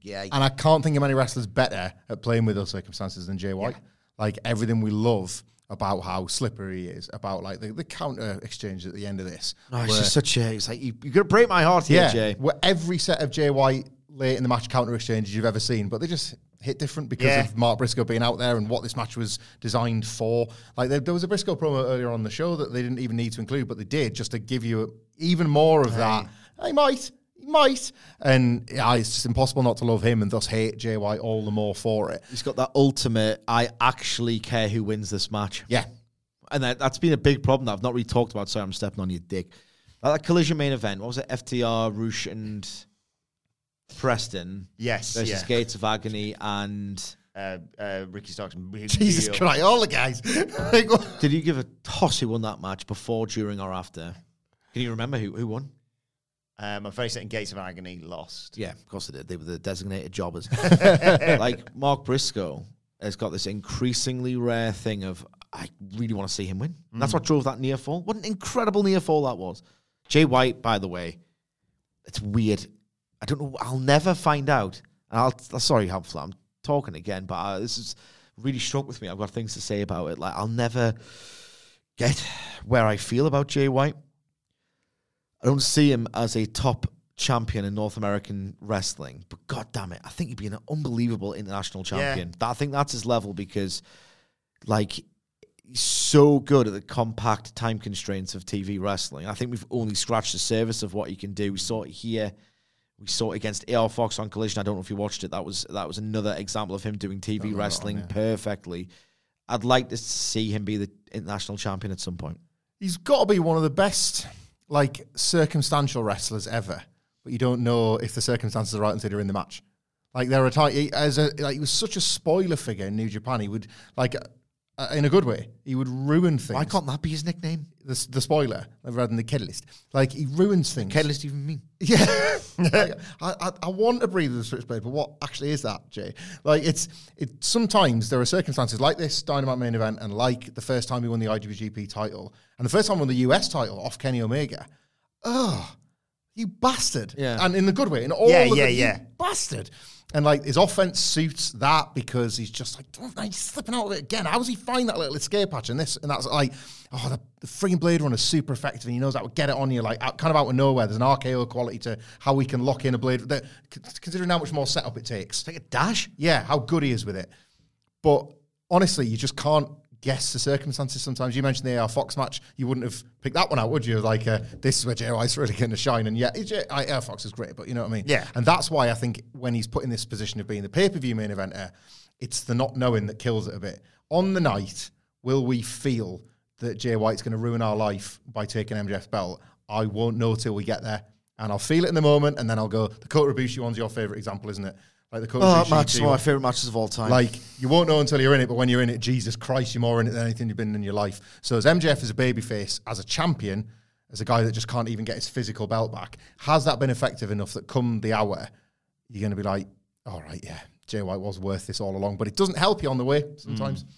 Yeah. And I can't think of any wrestlers better at playing with those circumstances than Jay White. Like everything we love about how slippery he is, about like the, the counter exchange at the end of this. No, it's just such a. It's like you, you're gonna break my heart here, yeah, Jay. where every set of Jay White late in the match counter exchanges you've ever seen, but they just hit different because Yeah. of Mark Briscoe being out there and what this match was designed for. Like there, there was a Briscoe promo earlier on the show that they didn't even need to include, but they did just to give you even more of that. He might, he might, and yeah, it's just impossible not to love him and thus hate Jay White all the more for it. He's got that ultimate. I actually care who wins this match. Yeah, and that, that's been a big problem that I've not really talked about. Sorry, I'm stepping on your dick. That, that collision main event. What was it? FTR, Rush, and Preston. Yes, versus yeah. Gates of Agony and. Uh, uh, Ricky Starks. Jesus. Christ, all the guys. (laughs) Like, Did you give a toss who won that match before, during, or after? Can you remember who who won? Um, I'm very certain Gates of Agony lost. Yeah, of course they did. They were the designated jobbers. (laughs) like Mark Briscoe has got this increasingly rare thing of I really want to see him win. And That's what drove that near fall. What an incredible near fall that was. Jay White, by the way, it's weird. I don't know. I'll never find out. And I'll sorry, Humphrey, I'm talking again, but uh, this is really struck with me. I've got things to say about it. Like I'll never get where I feel about Jay White. I don't see him as a top champion in North American wrestling, but god damn it, I think he'd be an unbelievable international champion. I think that's his level because, like, he's so good at the compact time constraints of TV wrestling. I think we've only scratched the surface of what he can do. We saw it here. We saw it against AR Fox on Collision. I don't know if you watched it. That was that was another example of him doing TV wrestling perfectly. I'd like to see him be the international champion at some point. he's got to be one of the best like circumstantial wrestlers ever but you don't know if the circumstances are right until you're in the match. Like there are he, as a like he was such a spoiler figure in new japan he would like uh, in a good way he would ruin things Why can't that be his nickname? the, the spoiler rather than the catalyst like he ruins things Catalyst even mean? (laughs) yeah, Like, I, I, I want to breathe the switchblade, but what actually is that, Jay? Like it's it. Sometimes there are circumstances like this Dynamite main event, and like the first time he won the IWGP title, and the first time he won the US title off Kenny Omega. Oh, you bastard! Yeah. and in the good way, in all Yeah, of yeah, the, you yeah. bastard. And like his offense suits that because he's just like, oh, he's slipping out of it again. How does he find that little escape hatch and this and that's like, oh, the, the freaking Blade Runner is super effective and he knows how to get it on you like out, kind of out of nowhere. There's an RKO quality to how we can lock in a blade. That, considering how much more setup it takes, Like a dash? yeah, how good he is with it. But honestly, you just can't guess the circumstances sometimes. You mentioned the AR Fox match. You wouldn't have picked that one out, would you? Like, uh, this is where Jay White's really going to shine. And yeah, AR Fox is great, but you know what I mean? Yeah. And that's why I think when he's put in this position of being the pay per view main eventer, it's the not knowing that kills it a bit. On the night, will we feel that Jay White's going to ruin our life by taking MJF's belt? I won't know till we get there. And I'll feel it in the moment, and then I'll go, the Kota Ibushi one's your favorite example, isn't it? Like the Kota Oh, that match is G1. of my favourite matches of all time. Like you won't know until you're in it, but when you're in it, Jesus Christ, you're more in it than anything you've been in your life. So as MJF as a babyface, as a champion, as a guy that just can't even get his physical belt back, has that been effective enough that come the hour, you're going to be like, all right, yeah, Jay White was worth this all along. But it doesn't help you on the way sometimes. Mm.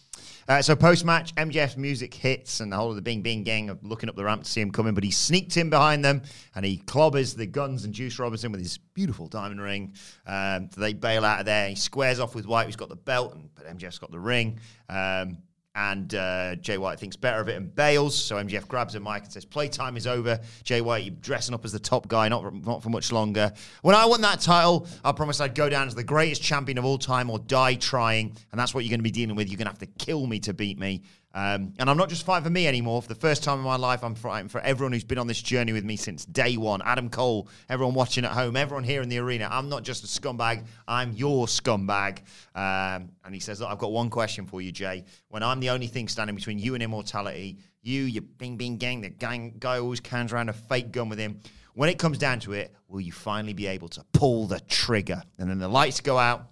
Uh, so post match, MJF's music hits, and the whole of the Bang Bang Gang are looking up the ramp to see him coming, but he sneaked in behind them and he clobbers the guns and Juice Robinson with his beautiful diamond ring. Um, so they bail out of there. He squares off with White, who's got the belt, and but MJF's got the ring. Um, and uh, Jay White thinks better of it and bails. So MJF grabs a mic and says, "Playtime is over." Jay White, you're dressing up as the top guy, not not for much longer. When I won that title, I promised I'd go down as the greatest champion of all time or die trying, and that's what you're going to be dealing with. You're going to have to kill me to beat me. Um, and I'm not just fighting for me anymore. For the first time in my life, I'm fighting for everyone who's been on this journey with me since day one. Adam Cole, everyone watching at home, everyone here in the arena. I'm not just a scumbag. I'm your scumbag. Um, and he says, Look, I've got one question for you, Jay. When I'm the only thing standing between you and immortality, you, your Bang Bang Gang, the gang guy always carries around a fake gun with him. When it comes down to it, will you finally be able to pull the trigger? And then the lights go out.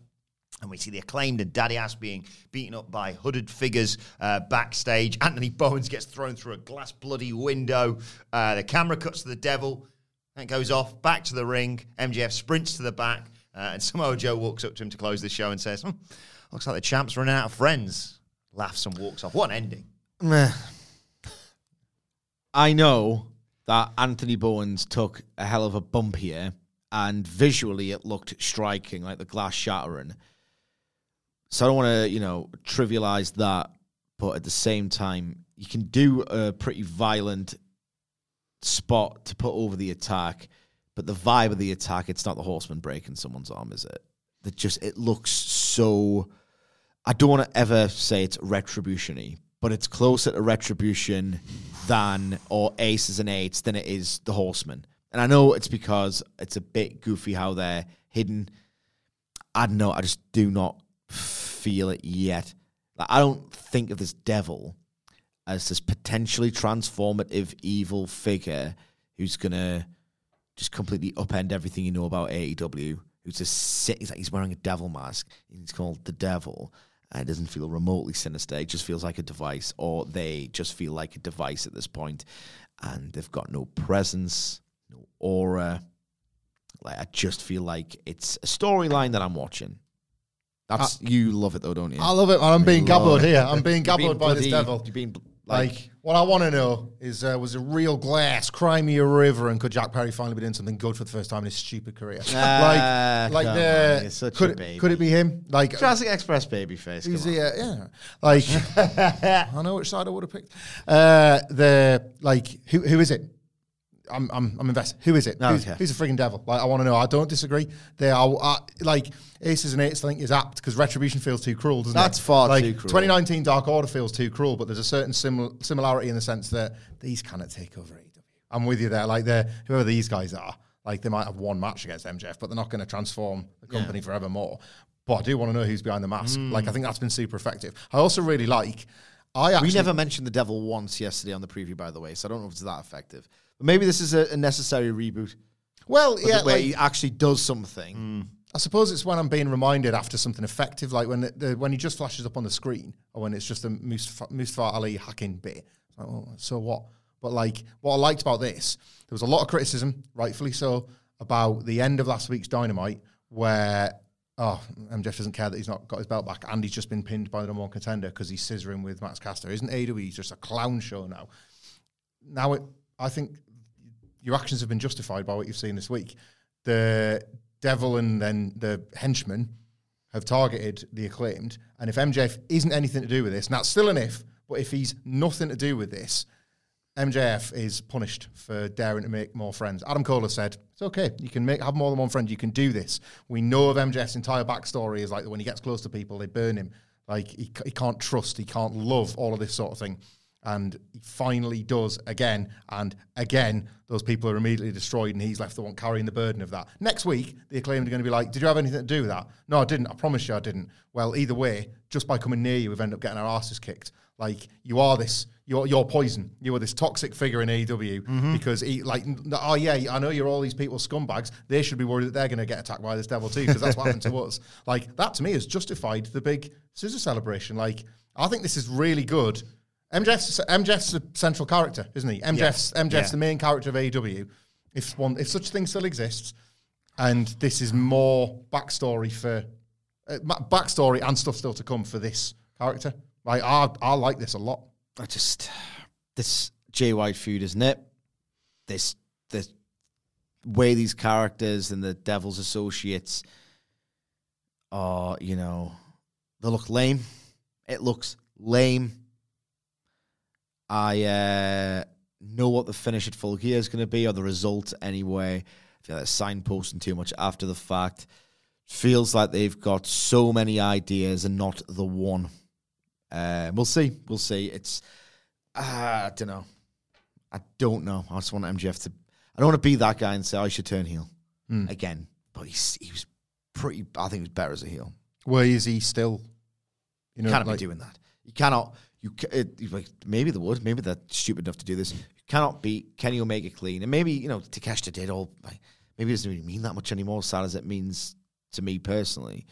And we see the acclaimed and Daddy Ass being beaten up by hooded figures uh, backstage. (laughs) Anthony Bowens gets thrown through a glass bloody window. Uh, the camera cuts to the devil. And goes off back to the ring. MJF sprints to the back. Uh, and (laughs) Samoa Joe walks up to him to close the show and says, hmm, Looks like the champ's running out of friends. Laughs and walks off. What an ending. I know that Anthony Bowens took a hell of a bump here, and visually it looked striking, like the glass shattering. So I don't want to, you know, trivialize that, but at the same time, you can do a pretty violent spot to put over the attack, but the vibe of the attack, it's not the horseman breaking someone's arm, is it? That just it looks so. I don't want to ever say it's retribution-y, but it's closer to retribution than or aces and eights than it is the horseman. And I know it's because it's a bit goofy how they're hidden. I don't know. I just do not feel it yet. Like, I don't think of this devil as this potentially transformative evil figure who's gonna just completely upend everything you know about AEW. Who's just sit? He's like he's wearing a devil mask. He's called the devil. And it doesn't feel remotely sinister. It just feels like a device, or they just feel like a device at this point, and they've got no presence, no aura. Like I just feel like it's a storyline that I'm watching. That's you love it though, don't you? I love it, man. I'm being gabbled here. I'm being gabbled by this devil. You're being like, Like, what I want to know is, uh, was a real glass, cry me a river, and could Jack Perry finally be doing something good for the first time in his stupid career? Ah, (laughs) like, like the could it, could it be him? Like, Jurassic Express baby face. He's the, uh, yeah, like (laughs) I know which side I would have picked. Uh, the like, who who is it? I'm I'm I'm invested. Who is it? Oh, who's, okay. who's a frigging devil? Like I want to know. I don't disagree. They are uh, like aces and eights. I think is apt because retribution feels too cruel, doesn't it? That's far like, too cruel. 2019 Dark Order feels too cruel, but there's a certain simil- similarity in the sense that these cannot take over AEW. I'm with you there. Like they're whoever these guys are. Like they might have one match against MJF, but they're not going to transform the company forevermore. But I do want to know who's behind the mask. Like I think that's been super effective. I also really like. I actually We never mentioned the devil once yesterday on the preview, by the way, so I don't know if it's that effective. Maybe this is a, a necessary reboot. well, yeah, where like- he actually does something. Mm. I suppose it's when I'm being reminded after something effective, like when the, the, when he just flashes up on the screen, or when it's just a Mustafa, Mustafa Ali hacking bit. Like, well, so what? But like, what I liked about this, there was a lot of criticism, rightfully so, about the end of last week's Dynamite, where oh, MJF doesn't care that he's not got his belt back, and he's just been pinned by the number one contender because he's scissoring with Max Caster. Isn't AEW just a clown show now? Now, it, I think your actions have been justified by what you've seen this week. The devil and then the henchmen have targeted the acclaimed. And if MJF isn't anything to do with this, and that's still an if, but if he's nothing to do with this, MJF is punished for daring to make more friends. Adam Cole said, it's okay, you can make have more than one friend, you can do this. We know of MJF's entire backstory is like when he gets close to people, they burn him. Like he, he can't trust, he can't love, all of this sort of thing. And he finally does again and again. Those people are immediately destroyed, and he's left the one carrying the burden of that. Next week, the acclaimed are going to be like, "Did you have anything to do with that?" No, I didn't. I promise you, I didn't. Well, either way, just by coming near you, we've ended up getting our asses kicked. Like you are this, you're you're poison. You are this toxic figure in AEW mm-hmm. because he, like, oh yeah, I know you're all these people's scumbags. They should be worried that they're going to get attacked by this devil too because that's what happened to (laughs) us. Like that to me has justified the big scissor celebration. Like I think this is really good. MJF's MJF's a central character, isn't he? MJF's MJF's Yeah. the main character of AEW. If one, if such thing still exists, and this is more backstory for uh, backstory and stuff still to come for this character. Like I, I like this a lot. I just this Jay White feud, isn't it? This the way these characters and the Devil's associates are, you know, they look lame. It looks lame. I uh, know what the finish at Full Gear is going to be, or the result anyway. I feel like signposting too much after the fact. Feels like they've got so many ideas and not the one. Uh, we'll see. We'll see. It's uh, I don't know. I don't know. I just want MJF to. I don't want to be that guy and say I should turn heel again. But he's, he was pretty. I think he was better as a heel. Where is he still? You know, cannot like, be doing that. You cannot. You it, like maybe they would. Maybe they're stupid enough to do this. You cannot beat Kenny Omega clean, and maybe you know Takeshita did all. Like, maybe it doesn't really mean that much anymore. Sad as it means to me personally,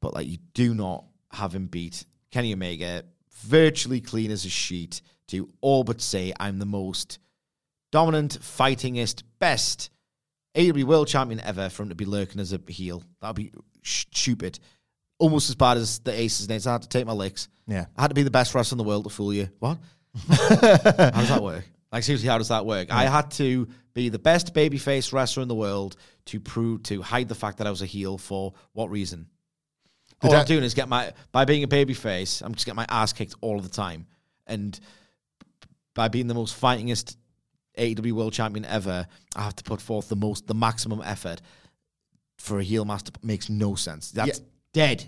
but like you do not have him beat Kenny Omega virtually clean as a sheet to all but say I'm the most dominant, fightingest, best AEW World Champion ever for him to be lurking as a heel. That would be stupid. Almost as bad as the Aces Nates. I had to take my licks. Yeah. I had to be the best wrestler in the world to fool you. What? (laughs) how does that work? Like seriously, how does that work? I had to be the best babyface wrestler in the world to prove to hide the fact that I was a heel for what reason? The All da- I'm doing is get my by being a babyface, I'm just getting my ass kicked all of the time, and by being the most fightingest AEW World Champion ever, I have to put forth the most, the maximum effort for a heel master. Makes no sense. That's Yeah. Dead,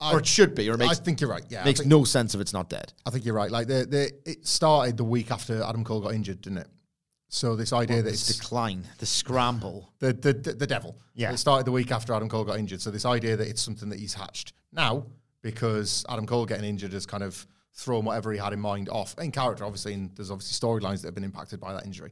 I- or it should be, or it makes, I think you're right. Yeah, makes think, no sense if it's not dead. I think you're right. Like the, the it started the week after Adam Cole got injured, didn't it? So this idea that This it's decline, the scramble. the, the the the devil. Yeah. It started the week after Adam Cole got injured. So this idea that it's something that he's hatched now because Adam Cole getting injured has kind of thrown whatever he had in mind off in character, obviously, and there's obviously storylines that have been impacted by that injury.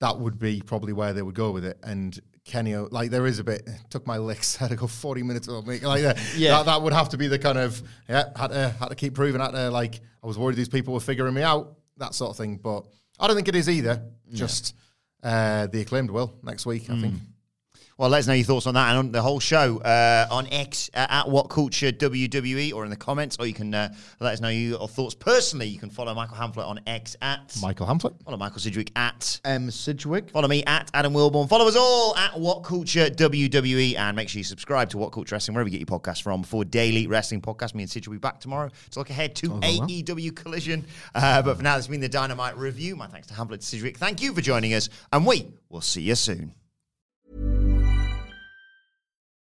That would be probably where they would go with it. And Kenny, like there is a bit took my licks. (laughs) Had to go forty minutes or make like that. Yeah. that, that would have to be the kind of yeah had to had to keep proving had to like I was worried these people were figuring me out that sort of thing. But I don't think it is either. Just uh, the acclaimed will next week. I think. Well, let us know your thoughts on that and on the whole show uh, on X uh, at What Culture WWE or in the comments, or you can uh, let us know your thoughts personally. You can follow Michael Hamflett on X at Michael Hamflett. follow Michael Sidgwick at M. Sidgwick. Follow me at Adam Wilbourn. Follow us all at What Culture WWE. And make sure you subscribe to What Culture Wrestling, wherever you get your podcast from, for daily wrestling podcast. Me and Sid will be back tomorrow to look ahead to AEW Collision. Uh, but for now, this has been the Dynamite Review. My thanks to Hamflett and Sidgwick. Thank you for joining us. And we will see you soon.